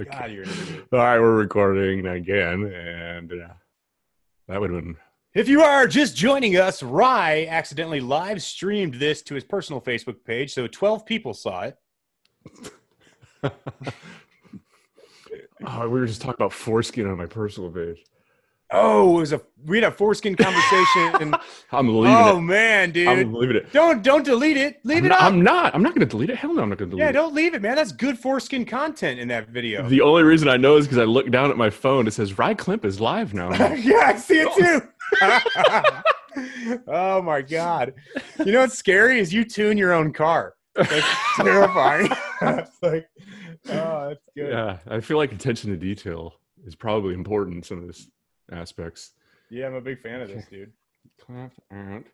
Okay. God, you're. All right, we're recording again, and uh, that would have been. If you are just joining us, Rye accidentally live streamed this to his personal Facebook page, so 12 people saw it. Oh, we were just talking about foreskin on my personal page. Oh, it was a we had a foreskin conversation. I'm leaving oh it. man, dude. I'm leaving it. don't don't delete it. Leave I'm it not, up. I'm not. I'm not going to delete it. Hell no, I'm not going to delete yeah, it. Yeah, don't leave it, man. That's good foreskin content in that video. The only reason I know is because I look down at my phone. It says Rye Klimp is live now. yeah, I see it too. oh my god. You know what's scary is you tune your own car. That's terrifying. it's like, oh, that's good. yeah, I feel like attention to detail is probably important in some of these aspects. Yeah, I'm a big fan of this, dude. Clap out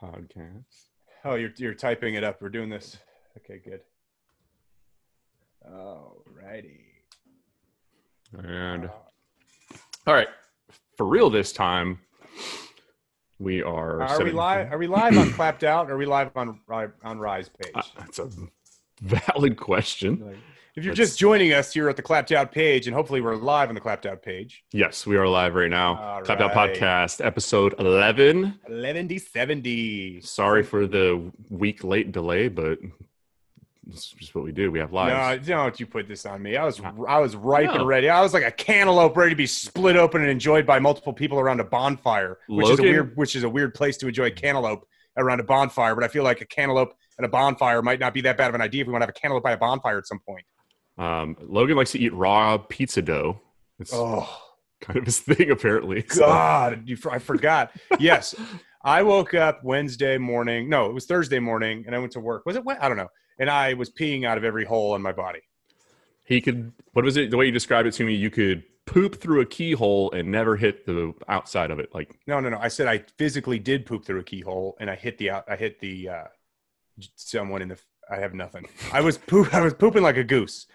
podcast. Oh, you're you're typing it up. We're doing this. Okay, good. All righty. And all right, for real this time, we are. Are we live? Are we live on Clapped Out? Or are we live on on Rye's page? Uh, that's a valid question. If you're just joining us, you're at the Clapped Out page, and hopefully we're live on the Clapped Out page. Yes, we are live right now. All Clapped Out. Podcast, episode 11. 11 70. Sorry for the week late delay, but it's just what we do. We have No, lives. don't you put this on me. I was ah. I was ripe No. and ready. I was like a cantaloupe ready to be split open and enjoyed by multiple people around a bonfire, which is a weird which is a weird place to enjoy a cantaloupe around a bonfire. But I feel like a cantaloupe at a bonfire might not be that bad of an idea if we want to have a cantaloupe by a bonfire at some point. Um, Logan likes to eat raw pizza dough. It's Oh kind of his thing, apparently. So- God, you, I forgot. yes, I woke up Wednesday morning. No, it was Thursday morning, and I went to work. Was it? I don't know. And I was peeing out of every hole in my body. he could what was it the way you described it to me you could poop through a keyhole and never hit the outside of it like No, no, no. I said I physically did poop through a keyhole, and I hit the out. I hit the uh, someone in the. I have nothing. I was poop. I was pooping like a goose,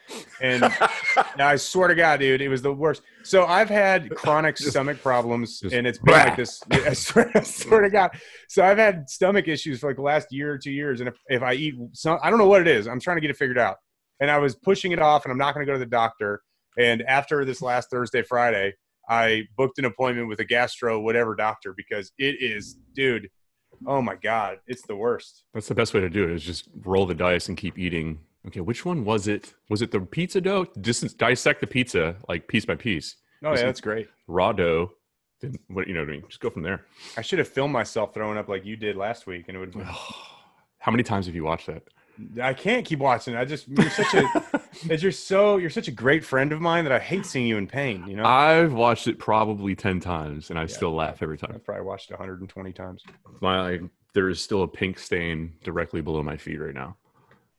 and I swear to God, dude, it was the worst. So I've had chronic Just- stomach problems, and it's been blah. like this. I swear, I swear to God. So I've had stomach issues for like the last year or two years, and if, if I eat some, I don't know what it is. I'm trying to get it figured out, and I was pushing it off, and I'm not going to go to the doctor. And after this last Thursday, Friday, I booked an appointment with a gastro whatever doctor because it is, dude. Oh my God, it's the worst. that's the best way to do it is just roll the dice and keep eating. Okay which one was it? Was it the pizza dough? Just dissect the pizza like piece by piece. Oh yeah, that's great. raw dough? Then what you know what I mean? Just go from there. I should have filmed myself throwing up like you did last week, and it would. how many times have you watched that I can't keep watching. I just you're such a as you're so you're such a great friend of mine that I hate seeing you in pain. You know, i've watched it probably 10 times and i Yeah. still laugh every time I've probably watched it 120 times. my there is still a pink stain directly below my feet right now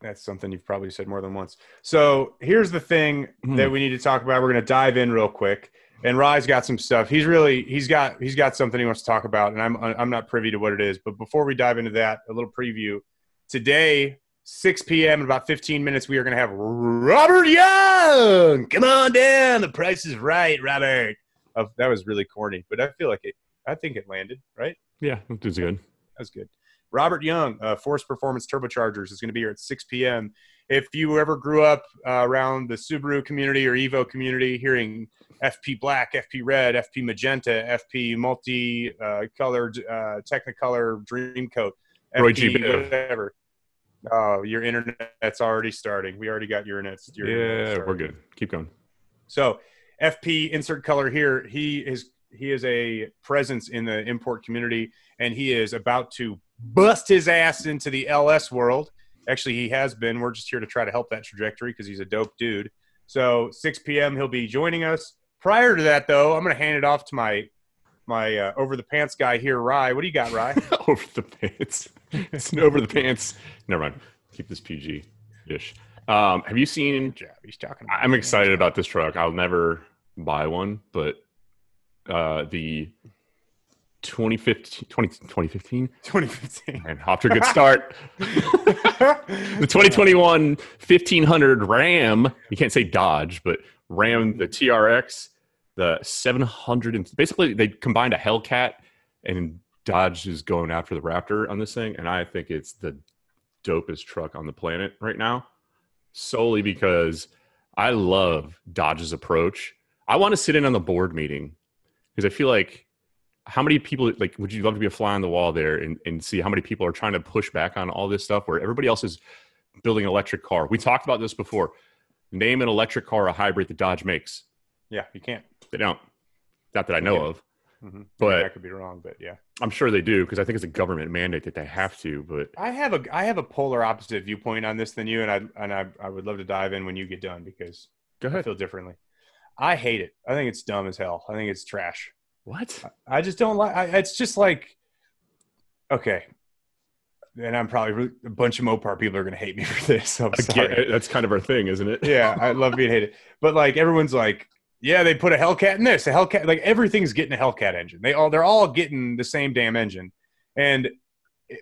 That's something you've probably said more than once. So here's the thing Hmm. that we need to talk about. We're going to dive in real quick. And Rye's got some stuff. He's really he's got he's got something he wants to talk about, and I'm I'm not privy to what it is. But before we dive into that, a little preview. Today, 6 p.m. in about 15 minutes, we are going to have Robert Young. Come on down. The price is right, Robert. Oh, that was really corny, but I feel like it. I think it landed right. yeah that was good That was good. Robert Young, uh, Force Performance Turbochargers, is going to be here at 6 p.m. If you ever grew up uh, around the Subaru community or Evo community, hearing FP Black, FP Red, FP Magenta, FP Multi uh, Colored, uh, Technicolor Dreamcoat, Roy FP G. Whatever. Oh, your internet's already starting. We already got your internet. Your yeah started. we're good keep going So FP insert color here. He is he is a presence in the import community, and he is about to bust his ass into the LS world. Actually, he has been. We're just here to try to help that trajectory because he's a dope dude. So 6 p.m. he'll be joining us. Prior to that, though, I'm going to hand it off to my my uh, over the pants guy here, Rye. What do you got, Rye? over the pants. it's an over the pants. Never mind. Keep this PG ish. Um, have you seen? He's talking. about I'm excited about this truck. I'll never buy one, but uh, the 2015, 20, 2015, 2015. and off to a good start. the 2021 1500 Ram. You can't say Dodge, but Ram, the TRX, the 700. And basically, they combined a Hellcat and Dodge is going after the Raptor on this thing. And I think it's the dopest truck on the planet right now, solely because I love Dodge's approach. I want to sit in on the board meeting because I feel like how many people like would you love to be a fly on the wall there and, and see how many people are trying to push back on all this stuff where everybody else is building an electric car. We talked about this before. Name an electric car a hybrid that Dodge makes. Yeah, you can't. They don't. Not that I know of. Mm-hmm. But- I could be wrong, but yeah. I'm sure they do because I think it's a government mandate that they have to. But I have a I have a polar opposite viewpoint on this than you, and I and I, I would love to dive in when you get done because go I ahead. feel differently. I hate it. I think it's dumb as hell. I think it's trash. What? I just don't like. I, it's just like, okay, and I'm probably re- a bunch of Mopar people are gonna hate me for this. So I'm sorry. Again, that's kind of our thing, isn't it? yeah, I love being hated, but like everyone's like, yeah, they put a Hellcat in this, a Hellcat. Like everything's getting a Hellcat engine. They all they're all getting the same damn engine, and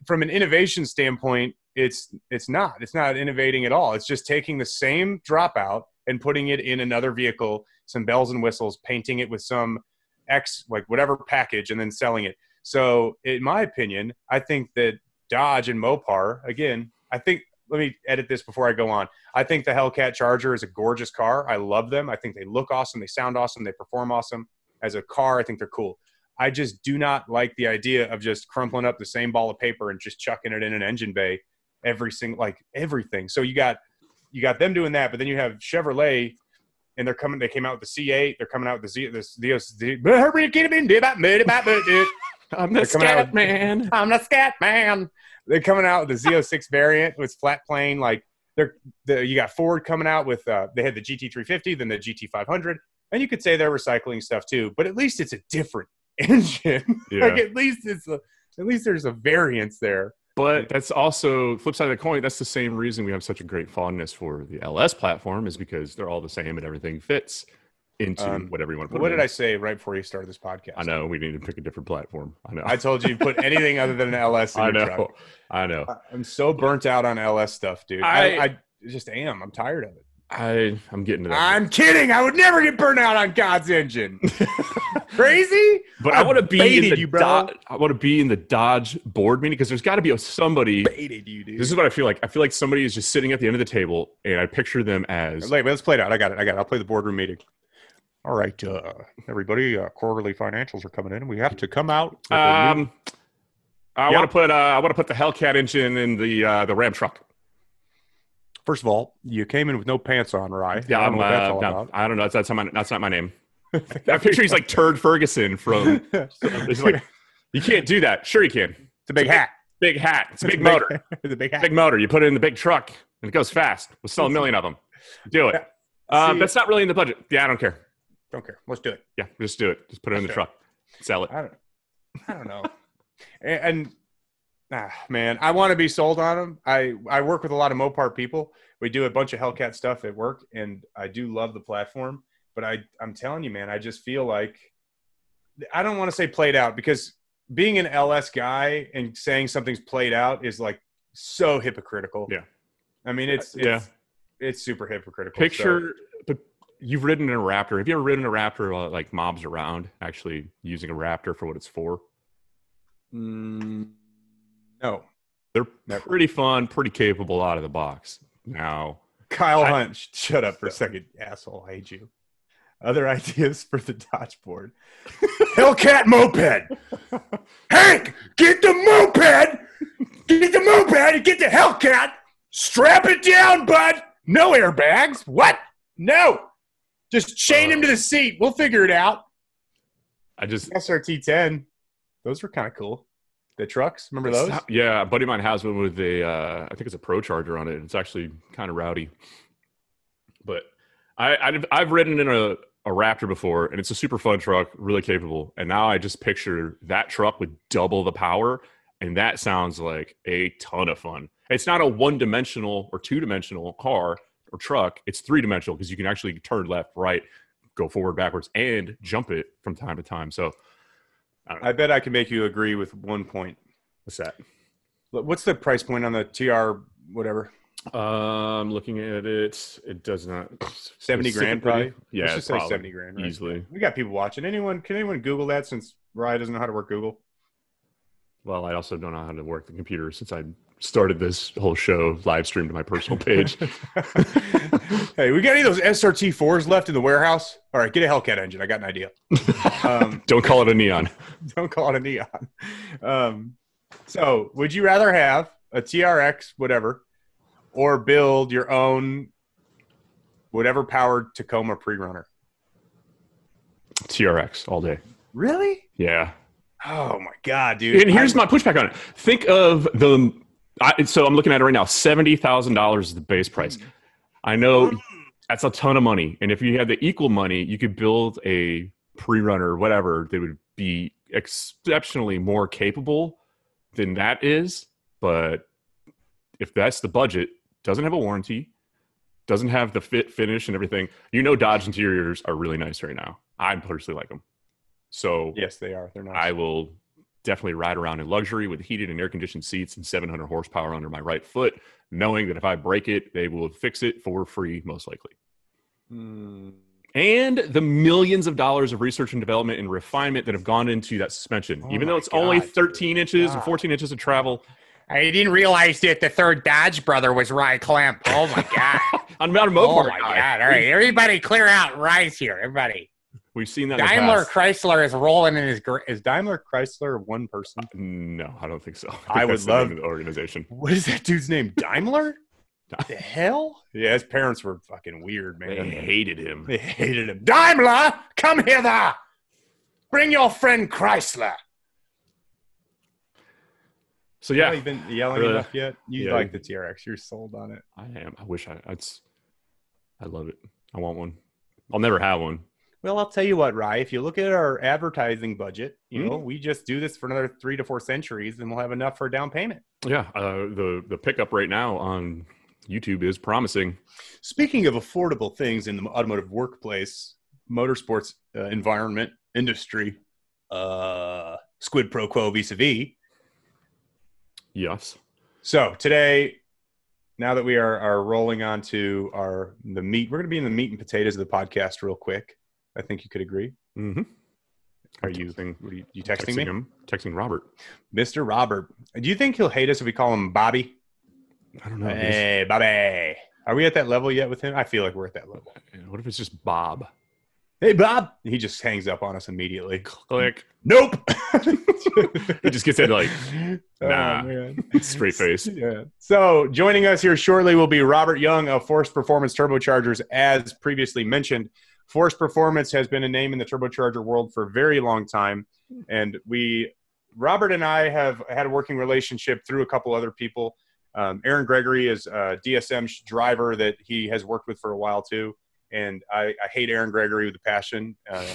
from an innovation standpoint, it's it's not. It's not innovating at all. It's just taking the same dropout and putting it in another vehicle, some bells and whistles, painting it with some X like whatever package, and then selling it. So, in my opinion, I think that Dodge and Mopar again. I think let me edit this before I go on. I think the Hellcat Charger is a gorgeous car. I love them. I think they look awesome. They sound awesome. They perform awesome. As a car, I think they're cool. I just do not like the idea of just crumpling up the same ball of paper and just chucking it in an engine bay every single like everything. So you got you got them doing that, but then you have Chevrolet and they're coming they came out with the C8, they're coming out with the Z this the, I'm the scat man. I'm the scat man. They're coming out with the Z06 variant with flat plane. Like they're the, you got Ford coming out with uh, they had the GT350, then the GT500, and you could say they're recycling stuff too. But at least it's a different engine. Yeah. like at least it's a at least there's a variance there. But that's also flip side of the coin. That's the same reason we have such a great fondness for the LS platform is because they're all the same and everything fits into Um, whatever you want to put. What did in. I say right before you started this podcast? I know we need to pick a different platform. I know. I told you put anything other than an LS in I know. truck. I know. I'm so burnt out on LS stuff, dude. I- I, I just am. I'm tired of it. I I'm getting to that. I'm kidding. I would never get burnt out on God's engine. Crazy? but I, I want to be in the you, bro. Do- I want to be in the Dodge board meeting because there's got to be a, somebody. Baited you, dude. This is what I feel like. I feel like somebody is just sitting at the end of the table, and I picture them as Wait, let's play it out. I got it. I got it. I'll play the boardroom meeting. All right, uh, everybody. Uh, quarterly financials are coming in. We have to come out. a new- um. I Yeah. want to put uh, I want to put the Hellcat engine in the uh, the Ram truck. First of all, you came in with no pants on, right? Yeah, I don't I'm, know uh, no. I don't know. That's, that's, not my, that's not my name. I picture he's like Turd Ferguson from. It's like you can't do that. Sure, you can. It's a big hat. Big hat. It's a big motor. It's a big hat. big motor. You put it in the big truck, and it goes fast. We'll sell a million of them. Do it. Um, that's not really in the budget. Yeah, I don't care. Don't care. Let's do it. Yeah, just do it. Just put it in the Let's truck. Sell it. I don't. I don't know. and, and ah, man, I want to be sold on them. I I work with a lot of Mopar people. We do a bunch of Hellcat stuff at work, and I do love the platform. But I I'm telling you, man, I just feel like I don't want to say played out because being an LS guy and saying something's played out is like so hypocritical. Yeah. I mean, it's, it's Yeah. it's super hypocritical. So- Picture, but you've ridden in a Raptor. Have you ever ridden a Raptor while like mobs around, actually using a Raptor for what it's for? Mm, no, They're Never. pretty fun, pretty capable out of the box. Now, Kyle I- Hunt, shut up for a second, asshole. I hate you. Other ideas for the Dodge board. Hellcat moped. Hank, get the moped. Get the moped and get the Hellcat. Strap it down, bud. No airbags. What? No. Just chain him to the seat. We'll figure it out. I just SRT 10. Those were kind of cool. The trucks. Remember those? Yeah, a buddy of mine has one with a, uh, I think it's a ProCharger on it. It's actually kind of rowdy. But I, I've, I've ridden in a, a Raptor before, and it's a super fun truck, really capable. And now I just picture that truck with double the power, and that sounds like a ton of fun. It's not a one dimensional or two dimensional car truck. It's three dimensional because you can actually turn left, right, go forward, backwards, and jump it from time to time. So I bet I can make you agree with one point. what's that? What's the price point on the TR whatever? Um, looking at it, it does not 70 grand probably. Yeah, Let's just say probably. 70 grand. Right? easily. We got people watching. Anyone can anyone Google that since Ryan doesn't know how to work Google? Well, I also don't know how to work the computer since I started this whole show live stream to my personal page. hey, we got any of those SRT fours left in the warehouse? All right, get a Hellcat engine. I got an idea. Um, Don't call it a neon. don't call it a neon. Um, so, would you rather have a TRX, whatever, or build your own whatever powered Tacoma pre-runner? TRX all day. Really? Yeah. Oh my god, dude! And here's I- my pushback on it. Think of the. I, so I'm looking at it right now. Seventy thousand dollars is the base price. I know that's a ton of money, and if you had the equal money, you could build a pre-runner, whatever, They would be exceptionally more capable than that is. But if that's the budget, doesn't have a warranty, doesn't have the fit, finish, and everything. You know, Dodge interiors are really nice right now. I personally like them. So Yes, they are. They're not. I will definitely ride around in luxury with heated and air conditioned seats and 700 horsepower under my right foot, knowing that if I break it, they will fix it for free, most likely. Hmm. And the millions of dollars of research and development and refinement that have gone into that suspension, Oh even though it's only God, 13 inches God. and 14 inches of travel. I didn't realize that the third Dodge brother was Rye Clamp. Oh my god. I'm not a oh my god. All right, everybody clear out. Rye's here. Everybody. We've seen that. Daimler. Chrysler is rolling in his gr- Is Daimler Chrysler one person? No, I don't think so. think I would that's the love- the organization. What is that dude's name? Daimler? the hell? Yeah, his parents were fucking weird, man. They hated him. They hated him. Daimler, come hither. Bring your friend Chrysler. So Yeah, yeah, you've been yelling Uh, enough yet? You yeah. like the TRX? You're sold on it. I am. I wish I. It's. I love it. I want one. I'll never have one. Well, I'll tell you what, Rye. If you look at our advertising budget, you Hmm? know, we just do this for another three to four centuries, and we'll have enough for a down payment. Yeah, uh, the the pickup right now on YouTube is promising. Speaking of affordable things in the automotive workplace, motorsports uh, environment, industry, uh, squid pro quo vis a vis. Yes. So today, now that we are, are rolling on to our the meat, we're going to be in the meat and potatoes of the podcast real quick. I think you could agree. Mm-hmm. Are you, texting, what are you, you texting, me, him? Texting Robert. Mr. Robert? Do you think he'll hate us if we call him Bobby? I don't know. He's- Hey, Bobby. Are we at that level yet with him? I feel like we're at that level. What if it's just Bob? Hey, Bob. He just hangs up on us immediately. Click. Nope. He just gets in like Oh, Nah. man. straight face. Yeah. So joining us here shortly will be Robert Young of Force Performance Turbochargers. As previously mentioned, Force Performance has been a name in the turbocharger world for a very long time, and we, Robert and I, have had a working relationship through a couple other people. Um, Aaron Gregory is a DSM driver that he has worked with for a while too, and I, I hate Aaron Gregory with a passion. Um,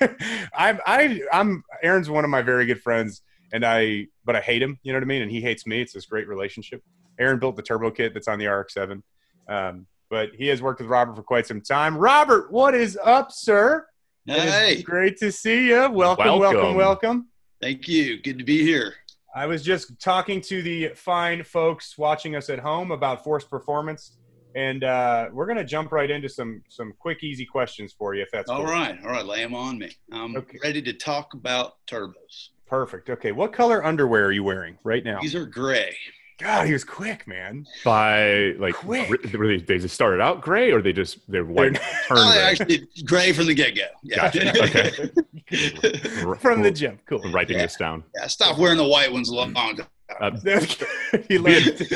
I'm I I'm Aaron's one of my very good friends, and I but I hate him. You know what I mean? And he hates me. It's this great relationship. Aaron built the turbo kit that's on the RX-7, um, but he has worked with Robert for quite some time. Robert, what is up, sir? Hey, great to see you. Welcome, welcome, welcome, Welcome. thank you. Good to be here. I was just talking to the fine folks watching us at home about Force Performance, and uh, we're going to jump right into some some quick, easy questions for you, if that's All cool. right, all right, lay them on me. I'm Okay. ready to talk about turbos. Perfect. Okay, what color underwear are you wearing right now? These are gray. God, he was quick, man. By like, Quick. re- were they, they just started out gray, or they just they're white turned Oh, gray? actually, gray from the get go. Yeah. Gotcha. Okay. From the gym. Cool. I'm writing Yeah. this down. yeah, stop wearing the white ones long ago. Uh, he learned.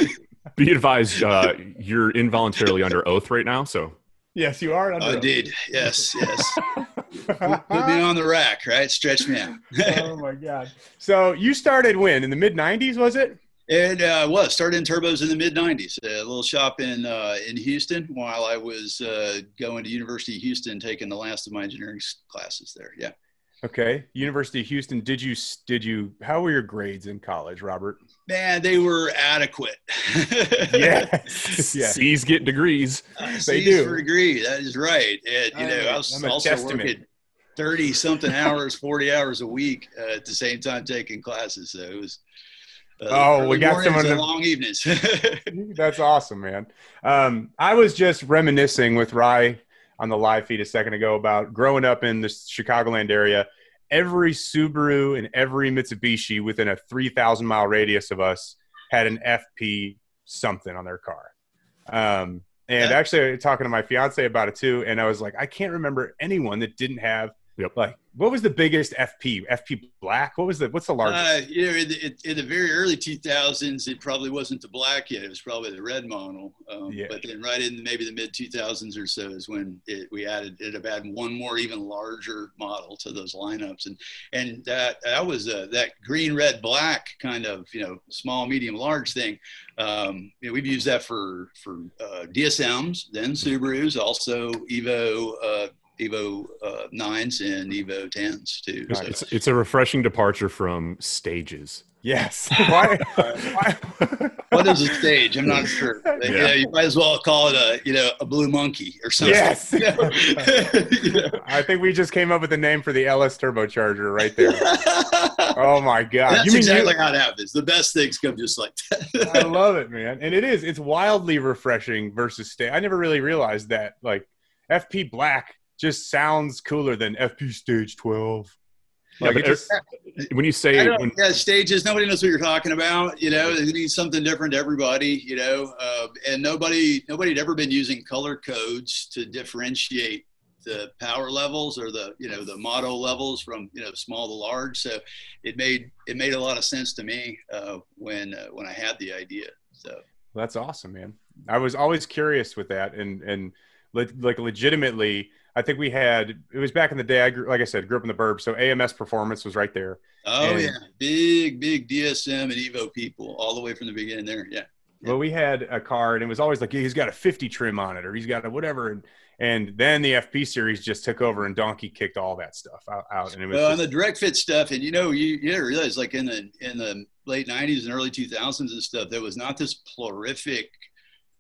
be advised, uh, you're involuntarily under oath right now. So yes, you are Oh, under. indeed. Yes, yes. Put, put me on the rack, right? Stretch me out. oh my god. So you started when in the mid '90s, was it? It uh, was started in turbos in the mid '90s. A little shop in uh, in Houston while I was uh, going to University of Houston, taking the last of my engineering classes there. Yeah, Okay. University of Houston. Did you? Did you? How were your grades in college, Robert? man, they were adequate. yeah. yeah. C's get degrees. Uh, They C's do. for degree. That is right. And, you know, I was I'm a also testament. working thirty something hours, forty hours a week uh, at the same time taking classes. So it was. Uh, Oh, we got some of the- long evenings. That's awesome, man. Um, I was just reminiscing with Rye on the live feed a second ago about growing up in the Chicagoland area. Every Subaru and every Mitsubishi within a 3,000 mile radius of us had an FP something on their car. Um, and Yeah. actually, talking to my fiance about it too, and I was like, I can't remember anyone that didn't have Yep. like what was the biggest FP? FP black? What was the what's the largest? Uh, you know, in the, in the very early 2000s, it probably wasn't the black yet. It was probably the red model. Um, Yeah. But then right in maybe the mid 2000s or so is when it, we added, it up adding one more even larger model to those lineups. And, and that, that was uh, that green, red, black kind of, you know, small, medium, large thing. Um, you know, we've used that for, for uh, DSMs, then Subarus, also Evo, uh, Evo uh, 9s and Evo 10s too. So- It's, it's a refreshing departure from stages. yes. Why? why? what is a stage? I'm not sure. Yeah. You, know, you might as well call it a you know a blue monkey or something. Yes. You know? You know? I think we just came up with a name for the LS turbocharger right there. Oh my god! That's you mean exactly you, how it happens. The best things come just like that. I love it, man, and it is. It's wildly refreshing versus stage. I never really realized that. Like FP Black just sounds cooler than FP Stage Twelve. Yeah, Like but it just, When you say when, yeah, stages. Nobody knows what you're talking about. You know, it needs something different to everybody. You know, uh, and nobody nobody had ever been using color codes to differentiate the power levels or the you know the motto levels from you know small to large. So it made it made a lot of sense to me uh, when uh, when I had the idea. So that's awesome, man. I was always curious with that, and and le- like legitimately, I think we had. It was back in the day. I grew, like I said, grew up in the burbs, so AMS Performance was right there. oh And- yeah, big big DSM and Evo people all the way from the beginning there. Yeah. Well, we had a car, and it was always like he's got a 50 trim on it, or he's got a whatever, and and then the FP series just took over, and Donkey kicked all that stuff out, out and it was Well, on just, the direct fit stuff, and you know, you you gotta realize, like in the in the late '90s and early 2000s and stuff, there was not this prolific,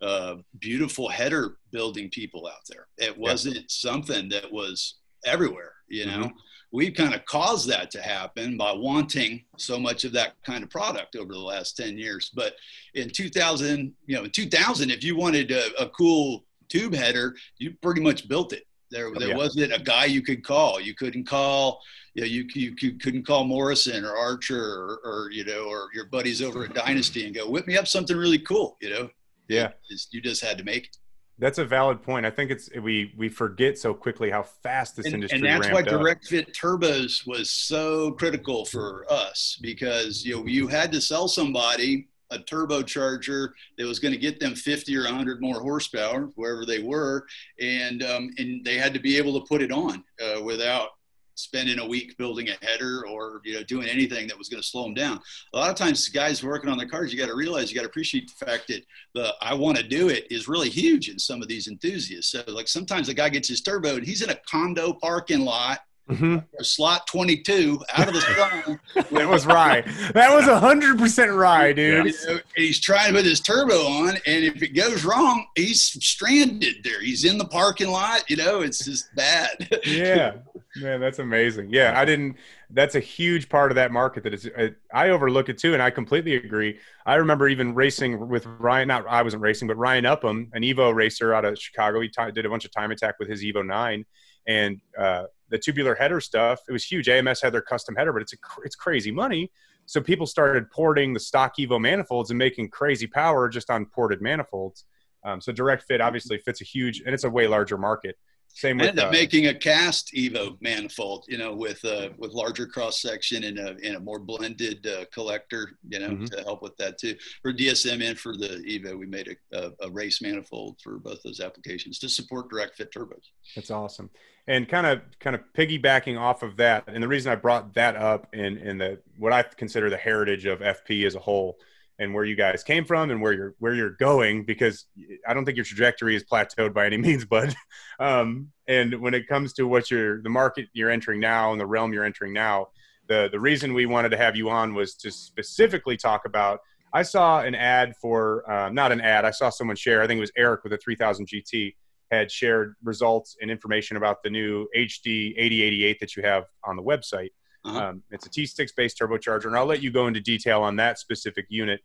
uh, beautiful header building people out there. It wasn't something that was everywhere. You know, Mhm. we kind of caused that to happen by wanting so much of that kind of product over the last 10 years. But in 2000, you know, in 2000, if you wanted a, a cool tube header, you pretty much built it. There, there yeah. wasn't a guy you could call. You couldn't call, you know, you, you, you couldn't call Morrison or Archer or, or, you know, or your buddies over at Dynasty and go, whip me up something really cool, you know? Yeah. You just had to make it. That's a valid point. I think it's we we forget so quickly how fast this and, industry and that's why up. direct fit turbos was so critical for us because you know you had to sell somebody a turbocharger that was going to get them 50 or 100 more horsepower wherever they were and um, and they had to be able to put it on uh, without spending a week building a header or you know doing anything that was going to slow them down a lot of times guys working on their cars you got to realize you got to appreciate the fact that the i want to do it is really huge in some of these enthusiasts so like sometimes a guy gets his turbo and he's in a condo parking lot Mhm. slot 22 out of the sun That was right. That was hundred percent right, dude. you know, and he's trying to put his turbo on and if it goes wrong he's stranded there he's in the parking lot you know it's just bad yeah man that's amazing. Yeah i didn't that's a huge part of that market that is I, I overlook it too and i completely agree. I remember even racing with ryan not i wasn't racing but ryan upham an evo racer out of chicago. He ti- did a bunch of time attack with his evo 9 and uh, the tubular header stuff it was huge. Ams had their custom header but it's a, it's crazy money. So people started porting the stock evo manifolds and making crazy power just on ported manifolds. Um, so direct fit obviously fits a huge and it's a way larger market same I with ended up uh, making a cast Evo manifold, you know, with uh, with larger cross section and a and a more blended uh, collector, you know, Mhm. to help with that too. For DSM and for the Evo, we made a, a, a race manifold for both those applications to support direct fit turbos. That's awesome. And kind of kind of piggybacking off of that, and the reason I brought that up in in the what I consider the heritage of FP as a whole, and where you guys came from and where you're where you're going, because I don't think your trajectory is plateaued by any means, but um, and when it comes to what you're the market you're entering now and the realm you're entering now, the the reason we wanted to have you on was to specifically talk about. I saw an ad for uh, not an ad. I saw someone share. I think it was Eric with a 3000 GT had shared results and information about the new HD 8088 that you have on the website. Uh-huh. Um, it's a T6 based turbocharger, and I'll let you go into detail on that specific unit.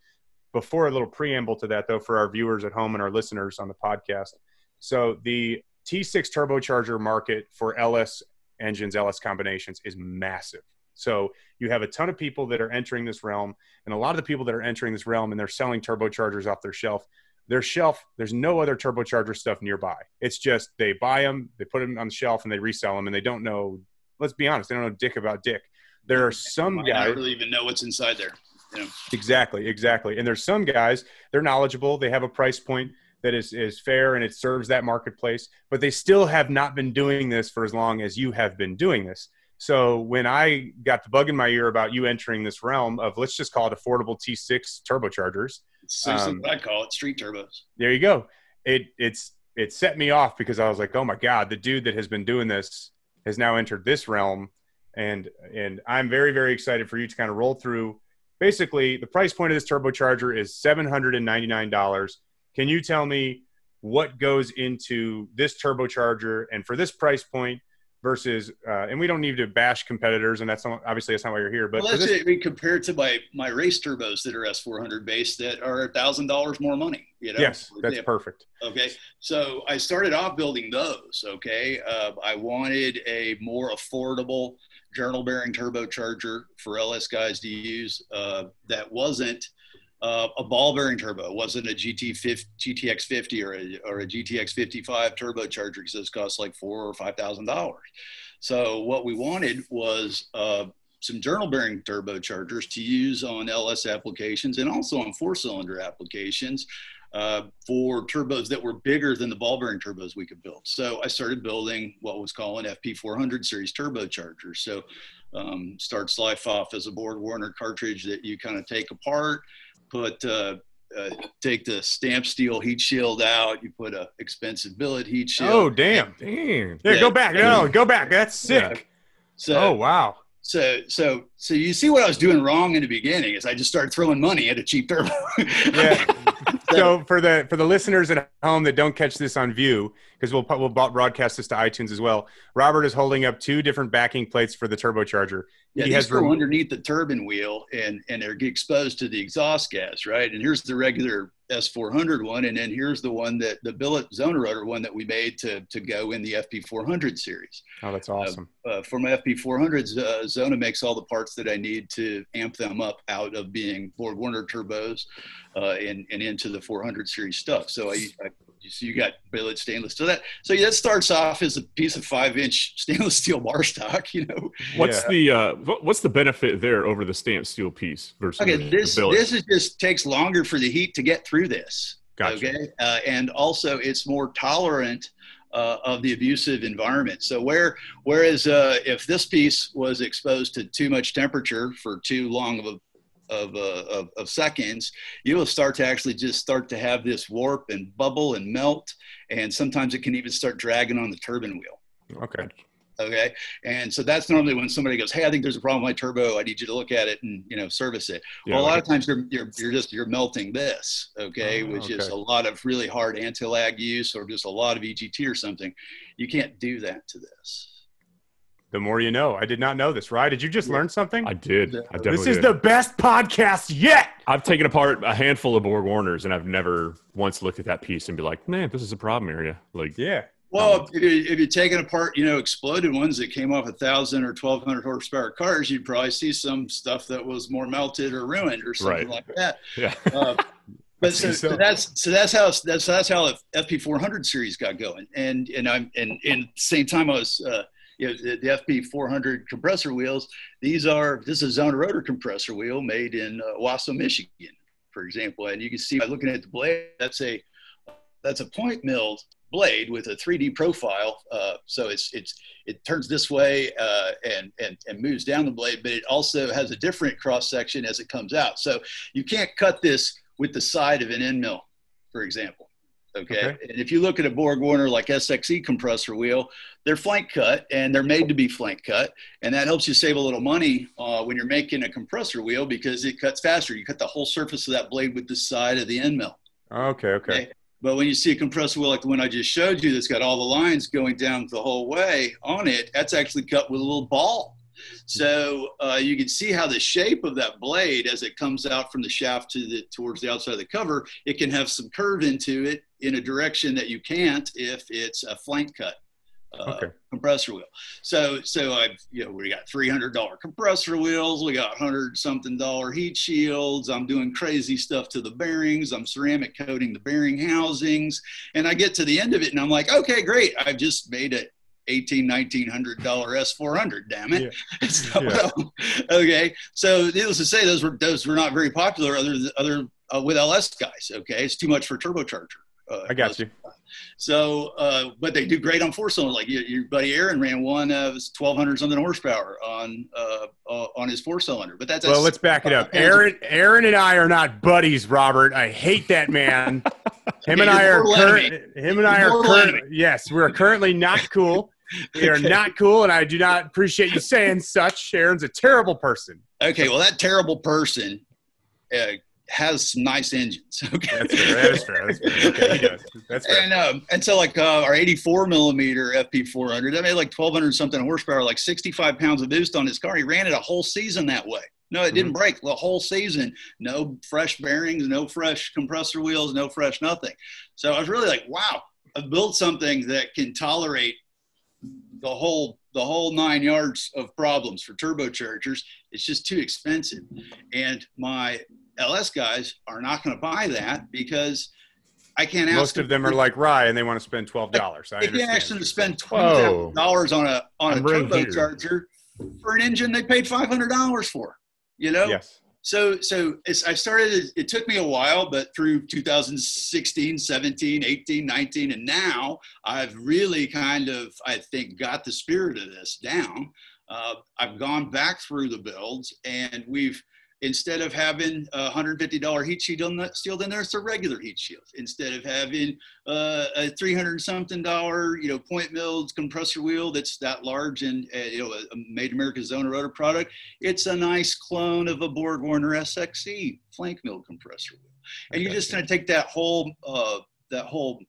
Before a little preamble to that, though, for our viewers at home and our listeners on the podcast. So, the T6 turbocharger market for LS engines, LS combinations is massive. So you have a ton of people that are entering this realm, and a lot of the people that are entering this realm and they're selling turbochargers off their shelf. Their shelf, there's no other turbocharger stuff nearby. It's just they buy them, they put them on the shelf, and they resell them, and they don't know. Let's be honest, they don't know dick about dick. There are some not guys. really even know what's inside there. Exactly, exactly. And there's some guys, they're knowledgeable, they have a price point that is, is fair and it serves that marketplace, but they still have not been doing this for as long as you have been doing this. So when I got the bug in my ear about you entering this realm of let's just call it affordable T6 turbochargers, seriously Um, I call it street turbos. there you go. It it's it set me off because I was like, oh my god, the dude that has been doing this has now entered this realm, and and I'm very very excited for you to kind of roll through. Basically, the price point of this turbocharger is seven hundred and ninety nine dollars. Can you tell me what goes into this turbocharger and for this price point versus? Uh, and we don't need to bash competitors, and that's not, obviously that's not why you're here. But well, that's this, it. We compare it to my my race turbos that are S400 based that are a thousand dollars more money. You know, yes, that's perfect. Okay, so I started off building those. Okay, uh, I wanted a more affordable journal bearing turbocharger for LS guys to use uh, that wasn't uh, a ball bearing turbo, it wasn't a GT 50, GTX 50 or a, or a GTX 55 turbocharger because those cost like four or five thousand dollars. So what we wanted was uh, some journal bearing turbochargers to use on LS applications and also on four cylinder applications uh, for turbos that were bigger than the ball bearing turbos we could build. So I started building what was called an FP400 series turbocharger. So um, starts life off as a Borg Warner cartridge that you kind of take apart, put uh, uh, take the stamp steel heat shield out. You put a expensive billet heat shield. Oh damn! Damn. Yeah, Yeah. go back. No, go back. That's sick. so Oh wow. so so so you see what I was doing wrong in the beginning is I just started throwing money at a cheap turbo. Yeah. so for the for the listeners at home that don't catch this on view because we'll we'll broadcast this to iTunes as well. Robert is holding up two different backing plates for the turbocharger. Yeah, He these has go underneath the turbine wheel and and they're exposed to the exhaust gas, right? And here's the regular S400 one, and then here's the one that the billet zone rotor one that we made to to go in the FP400 series. Oh, that's awesome. Uh, for my FP400s, uh, Zona makes all the parts that I need to amp them up out of being Borg Warner turbos uh, and and into the 400 series stuff. So I. I so you got billet stainless. So that so that starts off as a piece of five inch stainless steel bar stock, you know. What's Yeah. the uh, what's the benefit there over the stamped steel piece versus Okay, the this billet? this is just takes longer for the heat to get through this. Gotcha. Okay, uh, and also it's more tolerant uh, of the abusive environment. So where whereas uh, if this piece was exposed to too much temperature for too long of a of, uh, of, of seconds, you will start to actually just start to have this warp and bubble and melt, and sometimes it can even start dragging on the turbine wheel. Okay. Okay. And so that's normally when somebody goes, Hey, I think there's a problem with my turbo. I need you to look at it and, you know, service it. Yeah, well, a lot like- of times you're, you're, you're just, you're melting this. Okay. Oh, Which is a lot of really hard anti-lag use or just a lot of EGT or something. You can't do that to this. The more you know. I did not know this. Right? Did you just learn something? I did. Yeah. I definitely this is did. the best podcast yet. I've taken apart a handful of Borg Warners, and I've never once looked at that piece and be like, "Man, this is a problem area." Like, Yeah. Well, if, you, if you're taking apart, you know, exploded ones that came off a thousand or 1200 horsepower cars, you'd probably see some stuff that was more melted or ruined or something Right. like that. yeah, Uh, but so, So- so that's so that's how that's that's how the FP400 series got going, and and I'm and and the same time I was. Uh, you know, the, the FP400 compressor wheels. These are this is a zone rotor compressor wheel made in uh, Michigan, for example. And you can see by looking at the blade, that's a that's a point milled blade with a 3D profile. Uh, so it's it's it turns this way uh, and and and moves down the blade, but it also has a different cross section as it comes out. So you can't cut this with the side of an end mill, for example. Okay? Okay. And if you look at a Borg Warner like SXE compressor wheel, they're flank cut and they're made to be flank cut. And that helps you save a little money uh, when you're making a compressor wheel because it cuts faster. You cut the whole surface of that blade with the side of the end mill. Okay. Okay. Okay. But when you see a compressor wheel like the one I just showed you that's got all the lines going down the whole way on it, that's actually cut with a little ball. So uh, you can see how the shape of that blade as it comes out from the shaft to the towards the outside of the cover, it can have some curve into it in a direction that you can't if it's a flank cut uh, okay. compressor wheel. So so I've you know we got three hundred dollar compressor wheels, we got hundred something dollar heat shields. I'm doing crazy stuff to the bearings. I'm ceramic coating the bearing housings, and I get to the end of it, and I'm like, okay, great, I've just made it. 18 1900 dollar s400 damn it yeah. so, yeah. okay so needless to say those were those were not very popular other other uh, with ls guys okay it's too much for turbocharger uh, I got you. So, uh, but they do great on four cylinder. Like your, your buddy Aaron ran one of uh, 1200 something horsepower on uh, uh, on his four cylinder. But that's well. Let's back it up. Aaron, Aaron, and I are not buddies. Robert, I hate that man. him and I are current. Him and I are current. Yes, we are currently not cool. We are not cool, and I do not appreciate you saying such. Aaron's a terrible person. Okay, well, that terrible person uh, has some nice engines. Okay, that's fair. That is fair. That's fair. Okay, he does. That's fair. And um, and so like uh, our 84 millimeter FP 400, that made like 1200 something horsepower, like 65 pounds of boost on his car. He ran it a whole season that way. No, it didn't mm-hmm. break the whole season. No fresh bearings, no fresh compressor wheels, no fresh nothing. So I was really like, wow, I've built something that can tolerate the whole the whole nine yards of problems for turbochargers. It's just too expensive. And my LS guys are not going to buy that because I can't ask. Most of them are like Rye, and they want to spend twelve dollars. I can't ask them to spend twenty dollars on a on I'm a turbocharger for an engine they paid five hundred dollars for. You know. Yes. So so I started. It took me a while, but through 2016, 17, 18, 19, and now I've really kind of I think got the spirit of this down. Uh, I've gone back through the builds, and we've Instead of having a $150 heat shield on that steel, then there's a regular heat shield. Instead of having uh, a 300 something dollar, you know, point milled compressor wheel that's that large and, uh, you know, a, made America Zona rotor product, it's a nice clone of a Borg Warner SXE flank milled compressor wheel. And you're just going to take that whole, uh, that whole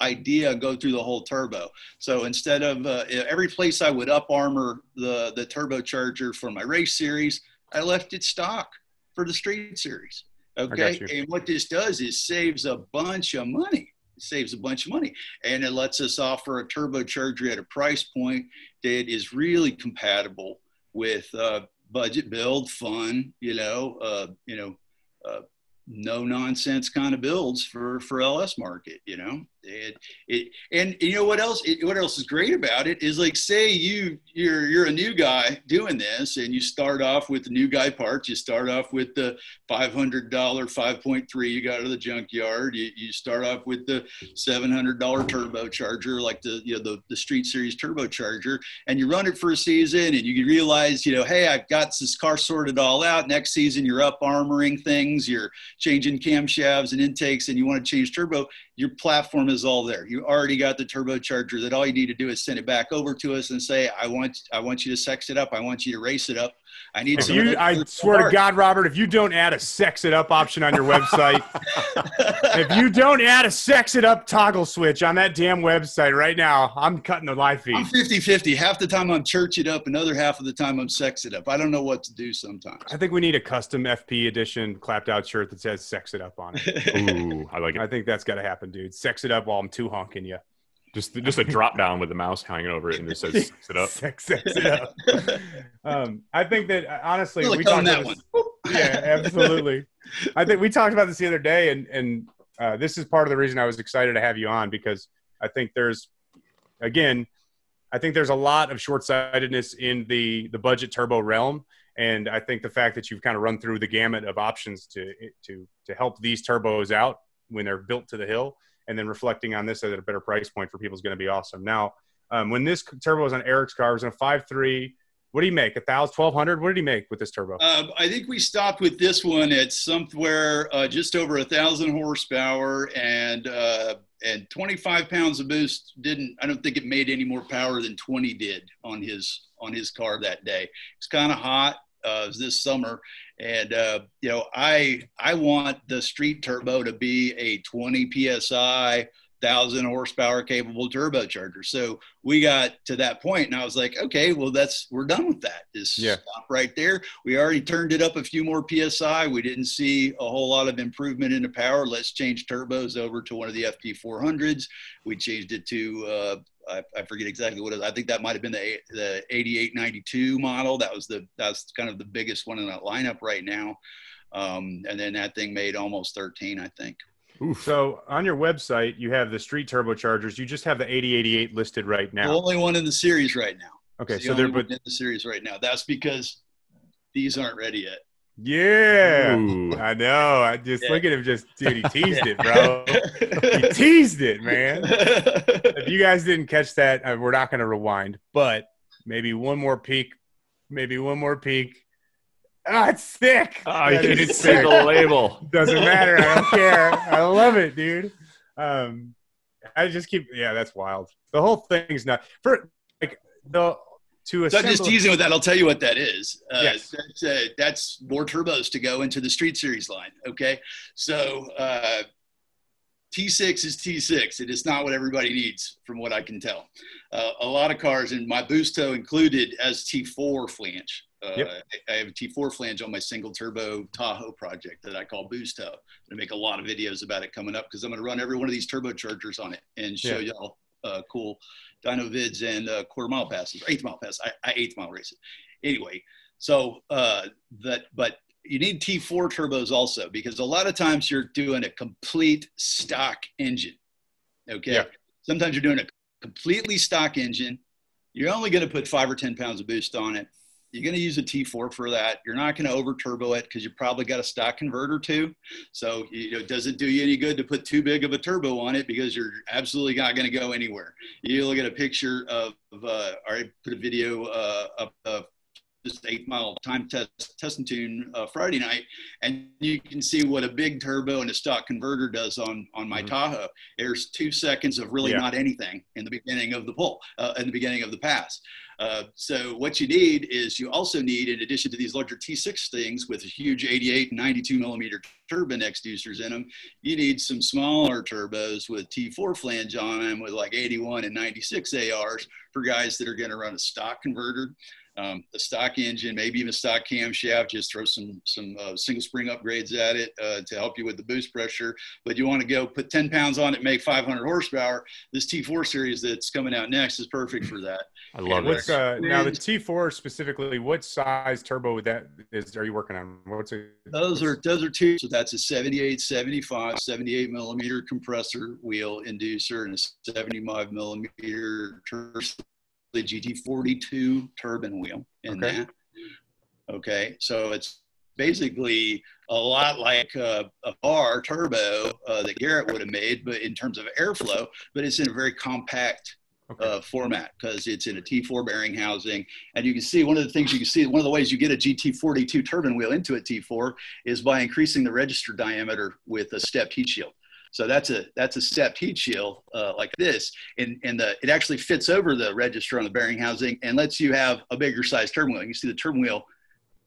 idea go through the whole turbo. So instead of uh, every place I would up armor the the turbocharger for my race series, I left it stock for the street series. Okay. And what this does is saves a bunch of money. It saves a bunch of money. And it lets us offer a turbocharger at a price point that is really compatible with uh, budget build, fun, you know, uh, you know, uh, no nonsense kind of builds for for LS market, you know. It, it and you know what else? It, what else is great about it is like say you you're you're a new guy doing this and you start off with the new guy parts. You start off with the five hundred dollar five point three you got out of the junkyard. You, you start off with the seven hundred dollar turbocharger like the you know the the Street Series turbocharger, and you run it for a season and you realize you know hey I've got this car sorted all out. Next season you're up armoring things. You're changing camshafts and intakes, and you want to change turbo your platform is all there. You already got the turbocharger that all you need to do is send it back over to us and say, I want, I want you to sex it up. I want you to race it up. I need some. You, I swear to God, Robert, if you don't add a sex it up option on your website, if you don't add a sex it up toggle switch on that damn website right now, I'm cutting the live feed. I'm 50 50. Half the time I'm church it up, another half of the time I'm sex it up. I don't know what to do sometimes. I think we need a custom FP edition clapped out shirt that says sex it up on it. Ooh, I like it. I think that's got to happen, dude. Sex it up while I'm too honking you. Just just a drop down with the mouse hanging over it and it says sex it up. Sex, sex it up. um, I think that uh, honestly, we talked that about this, Yeah, absolutely. I think we talked about this the other day, and and uh, this is part of the reason I was excited to have you on because I think there's, again, I think there's a lot of short sightedness in the the budget turbo realm, and I think the fact that you've kind of run through the gamut of options to to to help these turbos out when they're built to the hill and then reflecting on this at a better price point for people is going to be awesome. Now, um, when this turbo was on Eric's car, it was a five three. What did he make? A thousand, twelve hundred? What did he make with this turbo? Uh, I think we stopped with this one at somewhere uh, just over a thousand horsepower and uh, and 25 pounds of boost. Didn't I don't think it made any more power than 20 did on his on his car that day. It's kind of hot uh, this summer, and uh, you know I I want the street turbo to be a 20 psi thousand horsepower capable turbocharger. So we got to that point, and I was like, okay, well, that's we're done with that. Just Yeah. stop right there. We already turned it up a few more psi. We didn't see a whole lot of improvement in the power. Let's change turbos over to one of the FP 400s. We changed it to uh, I, I forget exactly what it is. I think that might have been the the 8892 model. That was the that's kind of the biggest one in that lineup right now. Um, and then that thing made almost 13, I think. So on your website, you have the street turbochargers. You just have the 8088 listed right now. The only one in the series right now. Okay, the so only they're one but in the series right now. That's because these aren't ready yet. Yeah, Ooh. I know. I just Yeah. look at him. Just dude, he teased it, bro. he teased it, man. If you guys didn't catch that, uh, we're not going to rewind, but maybe one more peek. Maybe one more peek. Ah, it's thick. Oh, you That can is just see the label. Doesn't matter. I don't care. I love it, dude. Um, I just keep. Yeah, that's wild. The whole thing's not for like the to So I'm just teasing with that. I'll tell you what that is. Uh, Yes. that's, uh, that's more turbos to go into the Street Series line. Okay. So uh, T6 is T6. It is not what everybody needs, from what I can tell. Uh, a lot of cars, and my Boosto included, as T4 flange. Uh, Yep. I I have a T4 flange on my single turbo Tahoe project that I call Boosto. To make a lot of videos about it coming up because I'm going to run every one of these turbochargers on it and show Yeah. y'all uh, cool dyno vids and uh, quarter mile passes, eighth mile pass. I, I eighth mile race it. Anyway, so uh, that, but you need T4 turbos also because a lot of times you're doing a complete stock engine. Okay. Yeah. Sometimes you're doing a completely stock engine. You're only going to put five or 10 pounds of boost on it. You're going to use a T4 for that. You're not going to over turbo it because you probably got a stock converter too. So you know, it doesn't do you any good to put too big of a turbo on it because you're absolutely not going to go anywhere. You look at a picture of, uh, or I put a video uh, of this eight mile time test test and tune uh, Friday night, and you can see what a big turbo and a stock converter does on on my Mhm. Tahoe. There's two seconds of really Yeah. not anything in the beginning of the pull, uh, in the beginning of the pass. Uh, so what you need is you also need, in addition to these larger T6 things with huge 88 and 92 millimeter turbine exducers in them, you need some smaller turbos with T4 flange on them with like 81 and 96 ARs for guys that are going to run a stock converter, um, a stock engine, maybe even a stock camshaft. Just throw some some uh, single spring upgrades at it uh, to help you with the boost pressure. But you want to go put 10 pounds on it, make 500 horsepower. This T4 series that's coming out next is perfect for that. I love it. uh, now the T4 specifically? What size turbo would that is? Are you working on? What's it? Those are those are two. So that's a 78, 75, 78 millimeter compressor wheel inducer and a 75 millimeter tur- the GT42 turbine wheel in Okay. that. Okay, so it's basically a lot like uh, a bar turbo uh, that Garrett would have made, but in terms of airflow, but it's in a very compact Okay. uh, format because it's in a T4 bearing housing. And you can see one of the things you can see, one of the ways you get a GT42 turbine wheel into a T4 is by increasing the register diameter with a stepped heat shield. So that's a that's a stepped heat shield uh, like this, and and the it actually fits over the register on the bearing housing and lets you have a bigger size turbine wheel. You see the turbine wheel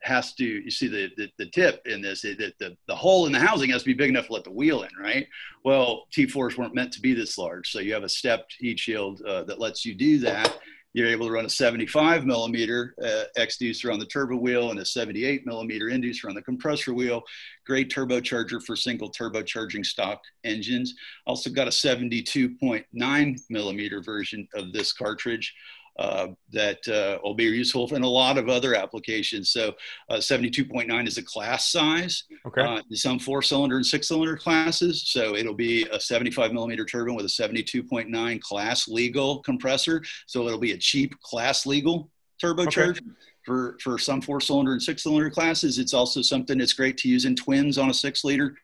has to you see the the, the tip in this the, the the hole in the housing has to be big enough to let the wheel in, right? Well, T4s weren't meant to be this large, so you have a stepped heat shield uh, that lets you do that. You're able to run a 75 millimeter uh, exducer on the turbo wheel and a 78 millimeter inducer on the compressor wheel. Great turbocharger for single turbocharging stock engines. Also got a 72.9 millimeter version of this cartridge uh, that uh, will be useful in a lot of other applications. So uh, 72.9 is a class size Okay. uh, some four cylinder and six cylinder classes. So it'll be a 75 millimeter turbine with a 72.9 class legal compressor. So it'll be a cheap class legal turbocharger. For, for some four cylinder and six cylinder classes, it's also something that's great to use in twins on a six liter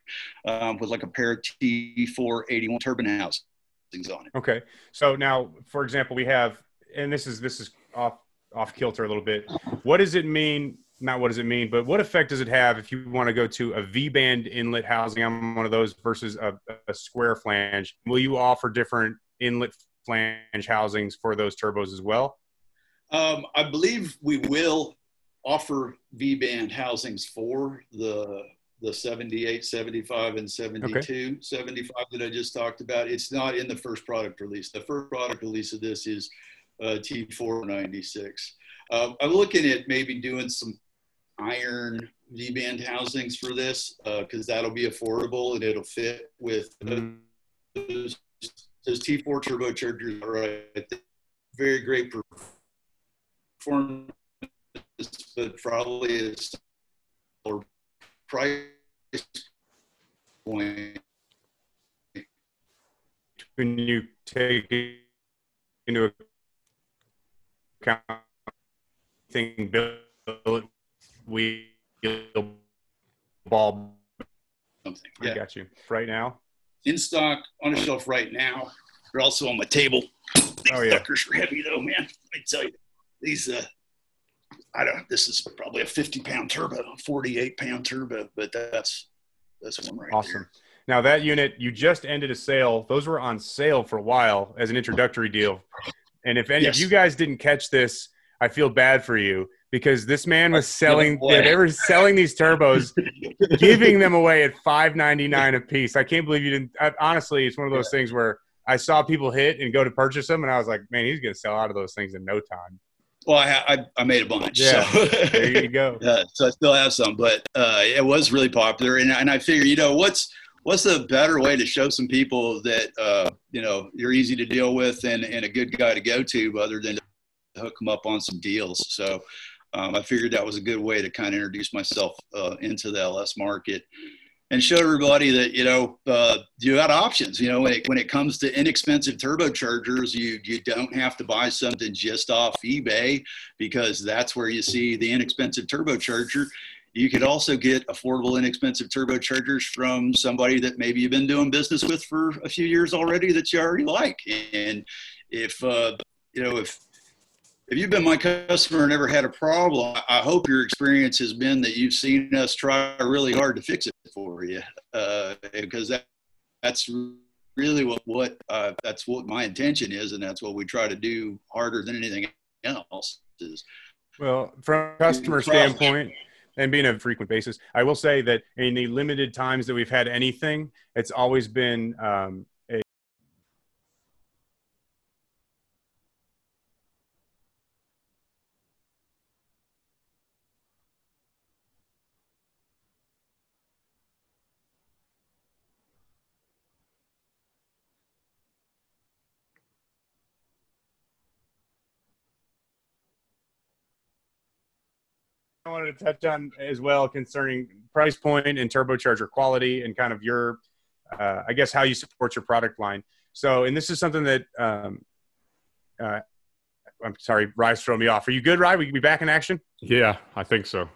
um, with like a pair of T481 turbine housings on it. Okay. So now, for example, we have, and this is this is off off kilter a little bit. What does it mean? Not what does it mean, but what effect does it have if you want to go to a V band inlet housing on one of those versus a, a square flange? Will you offer different inlet flange housings for those turbos as well? Um, I believe we will offer V band housings for the the 78, 75, and 72. 75 that I just talked about. It's not in the first product release. The first product release of this is uh, T496. Uh, I'm looking at maybe doing some iron V-band housings for this because that'll be affordable and it'll fit with Mhm. those, those T4 turbochargers. Are right, very great performance, but probably it's or price point. when you take into account thing wheel ball. Something. I got you right now. in stock on the shelf right now. They're also on my table. These Oh, yeah. suckers are heavy though, man. Let me tell you, these uh, I don't. This is probably a 50 pound turbo, 48 pound turbo, but that's that's one right Awesome. Now that unit, you just ended a sale. Those were on sale for a while as an introductory deal. And if any Yes. if you guys didn't catch this, I feel bad for you because this man was selling. they were selling these turbos, giving them away at five ninety nine a piece. I can't believe you didn't. I, honestly, it's one of those things where I saw people hit and go to purchase them, and I was like, man, he's going to sell out of those things in no time. Well, I, I I made a bunch. Yeah. So. There you go. Uh, so I still have some, but uh, it was really popular, and, and I figure, you know, what's what's a better way to show some people that uh, you know you're easy to deal with and, and a good guy to go to, other than to hook them up on some deals. So um, I figured that was a good way to kind of introduce myself uh, into the LS market and show everybody that you know uh, you got options. You know, when it, when it comes to inexpensive turbochargers, you you don't have to buy something just off eBay because that's where you see the inexpensive turbocharger. You could also get affordable, inexpensive turbochargers from somebody that maybe you've been doing business with for a few years already that you already like. And if uh, you know if if you've been my customer and never had a problem, I hope your experience has been that you've seen us try really hard to fix it for you, uh, because that that's really what what uh, that's what my intention is, and that's what we try to do harder than anything else. Is Well, from a customer standpoint and being a frequent basis, I will say that in the limited times that we've had anything, it's always been um, a I wanted to touch on as well concerning price point and turbocharger quality and kind of your, uh, I guess, how you support your product line. So, and this is something that, um, uh, I'm sorry, Rye's throwing me off. Are you good, Rye? We can be back in action. Yeah, I think so.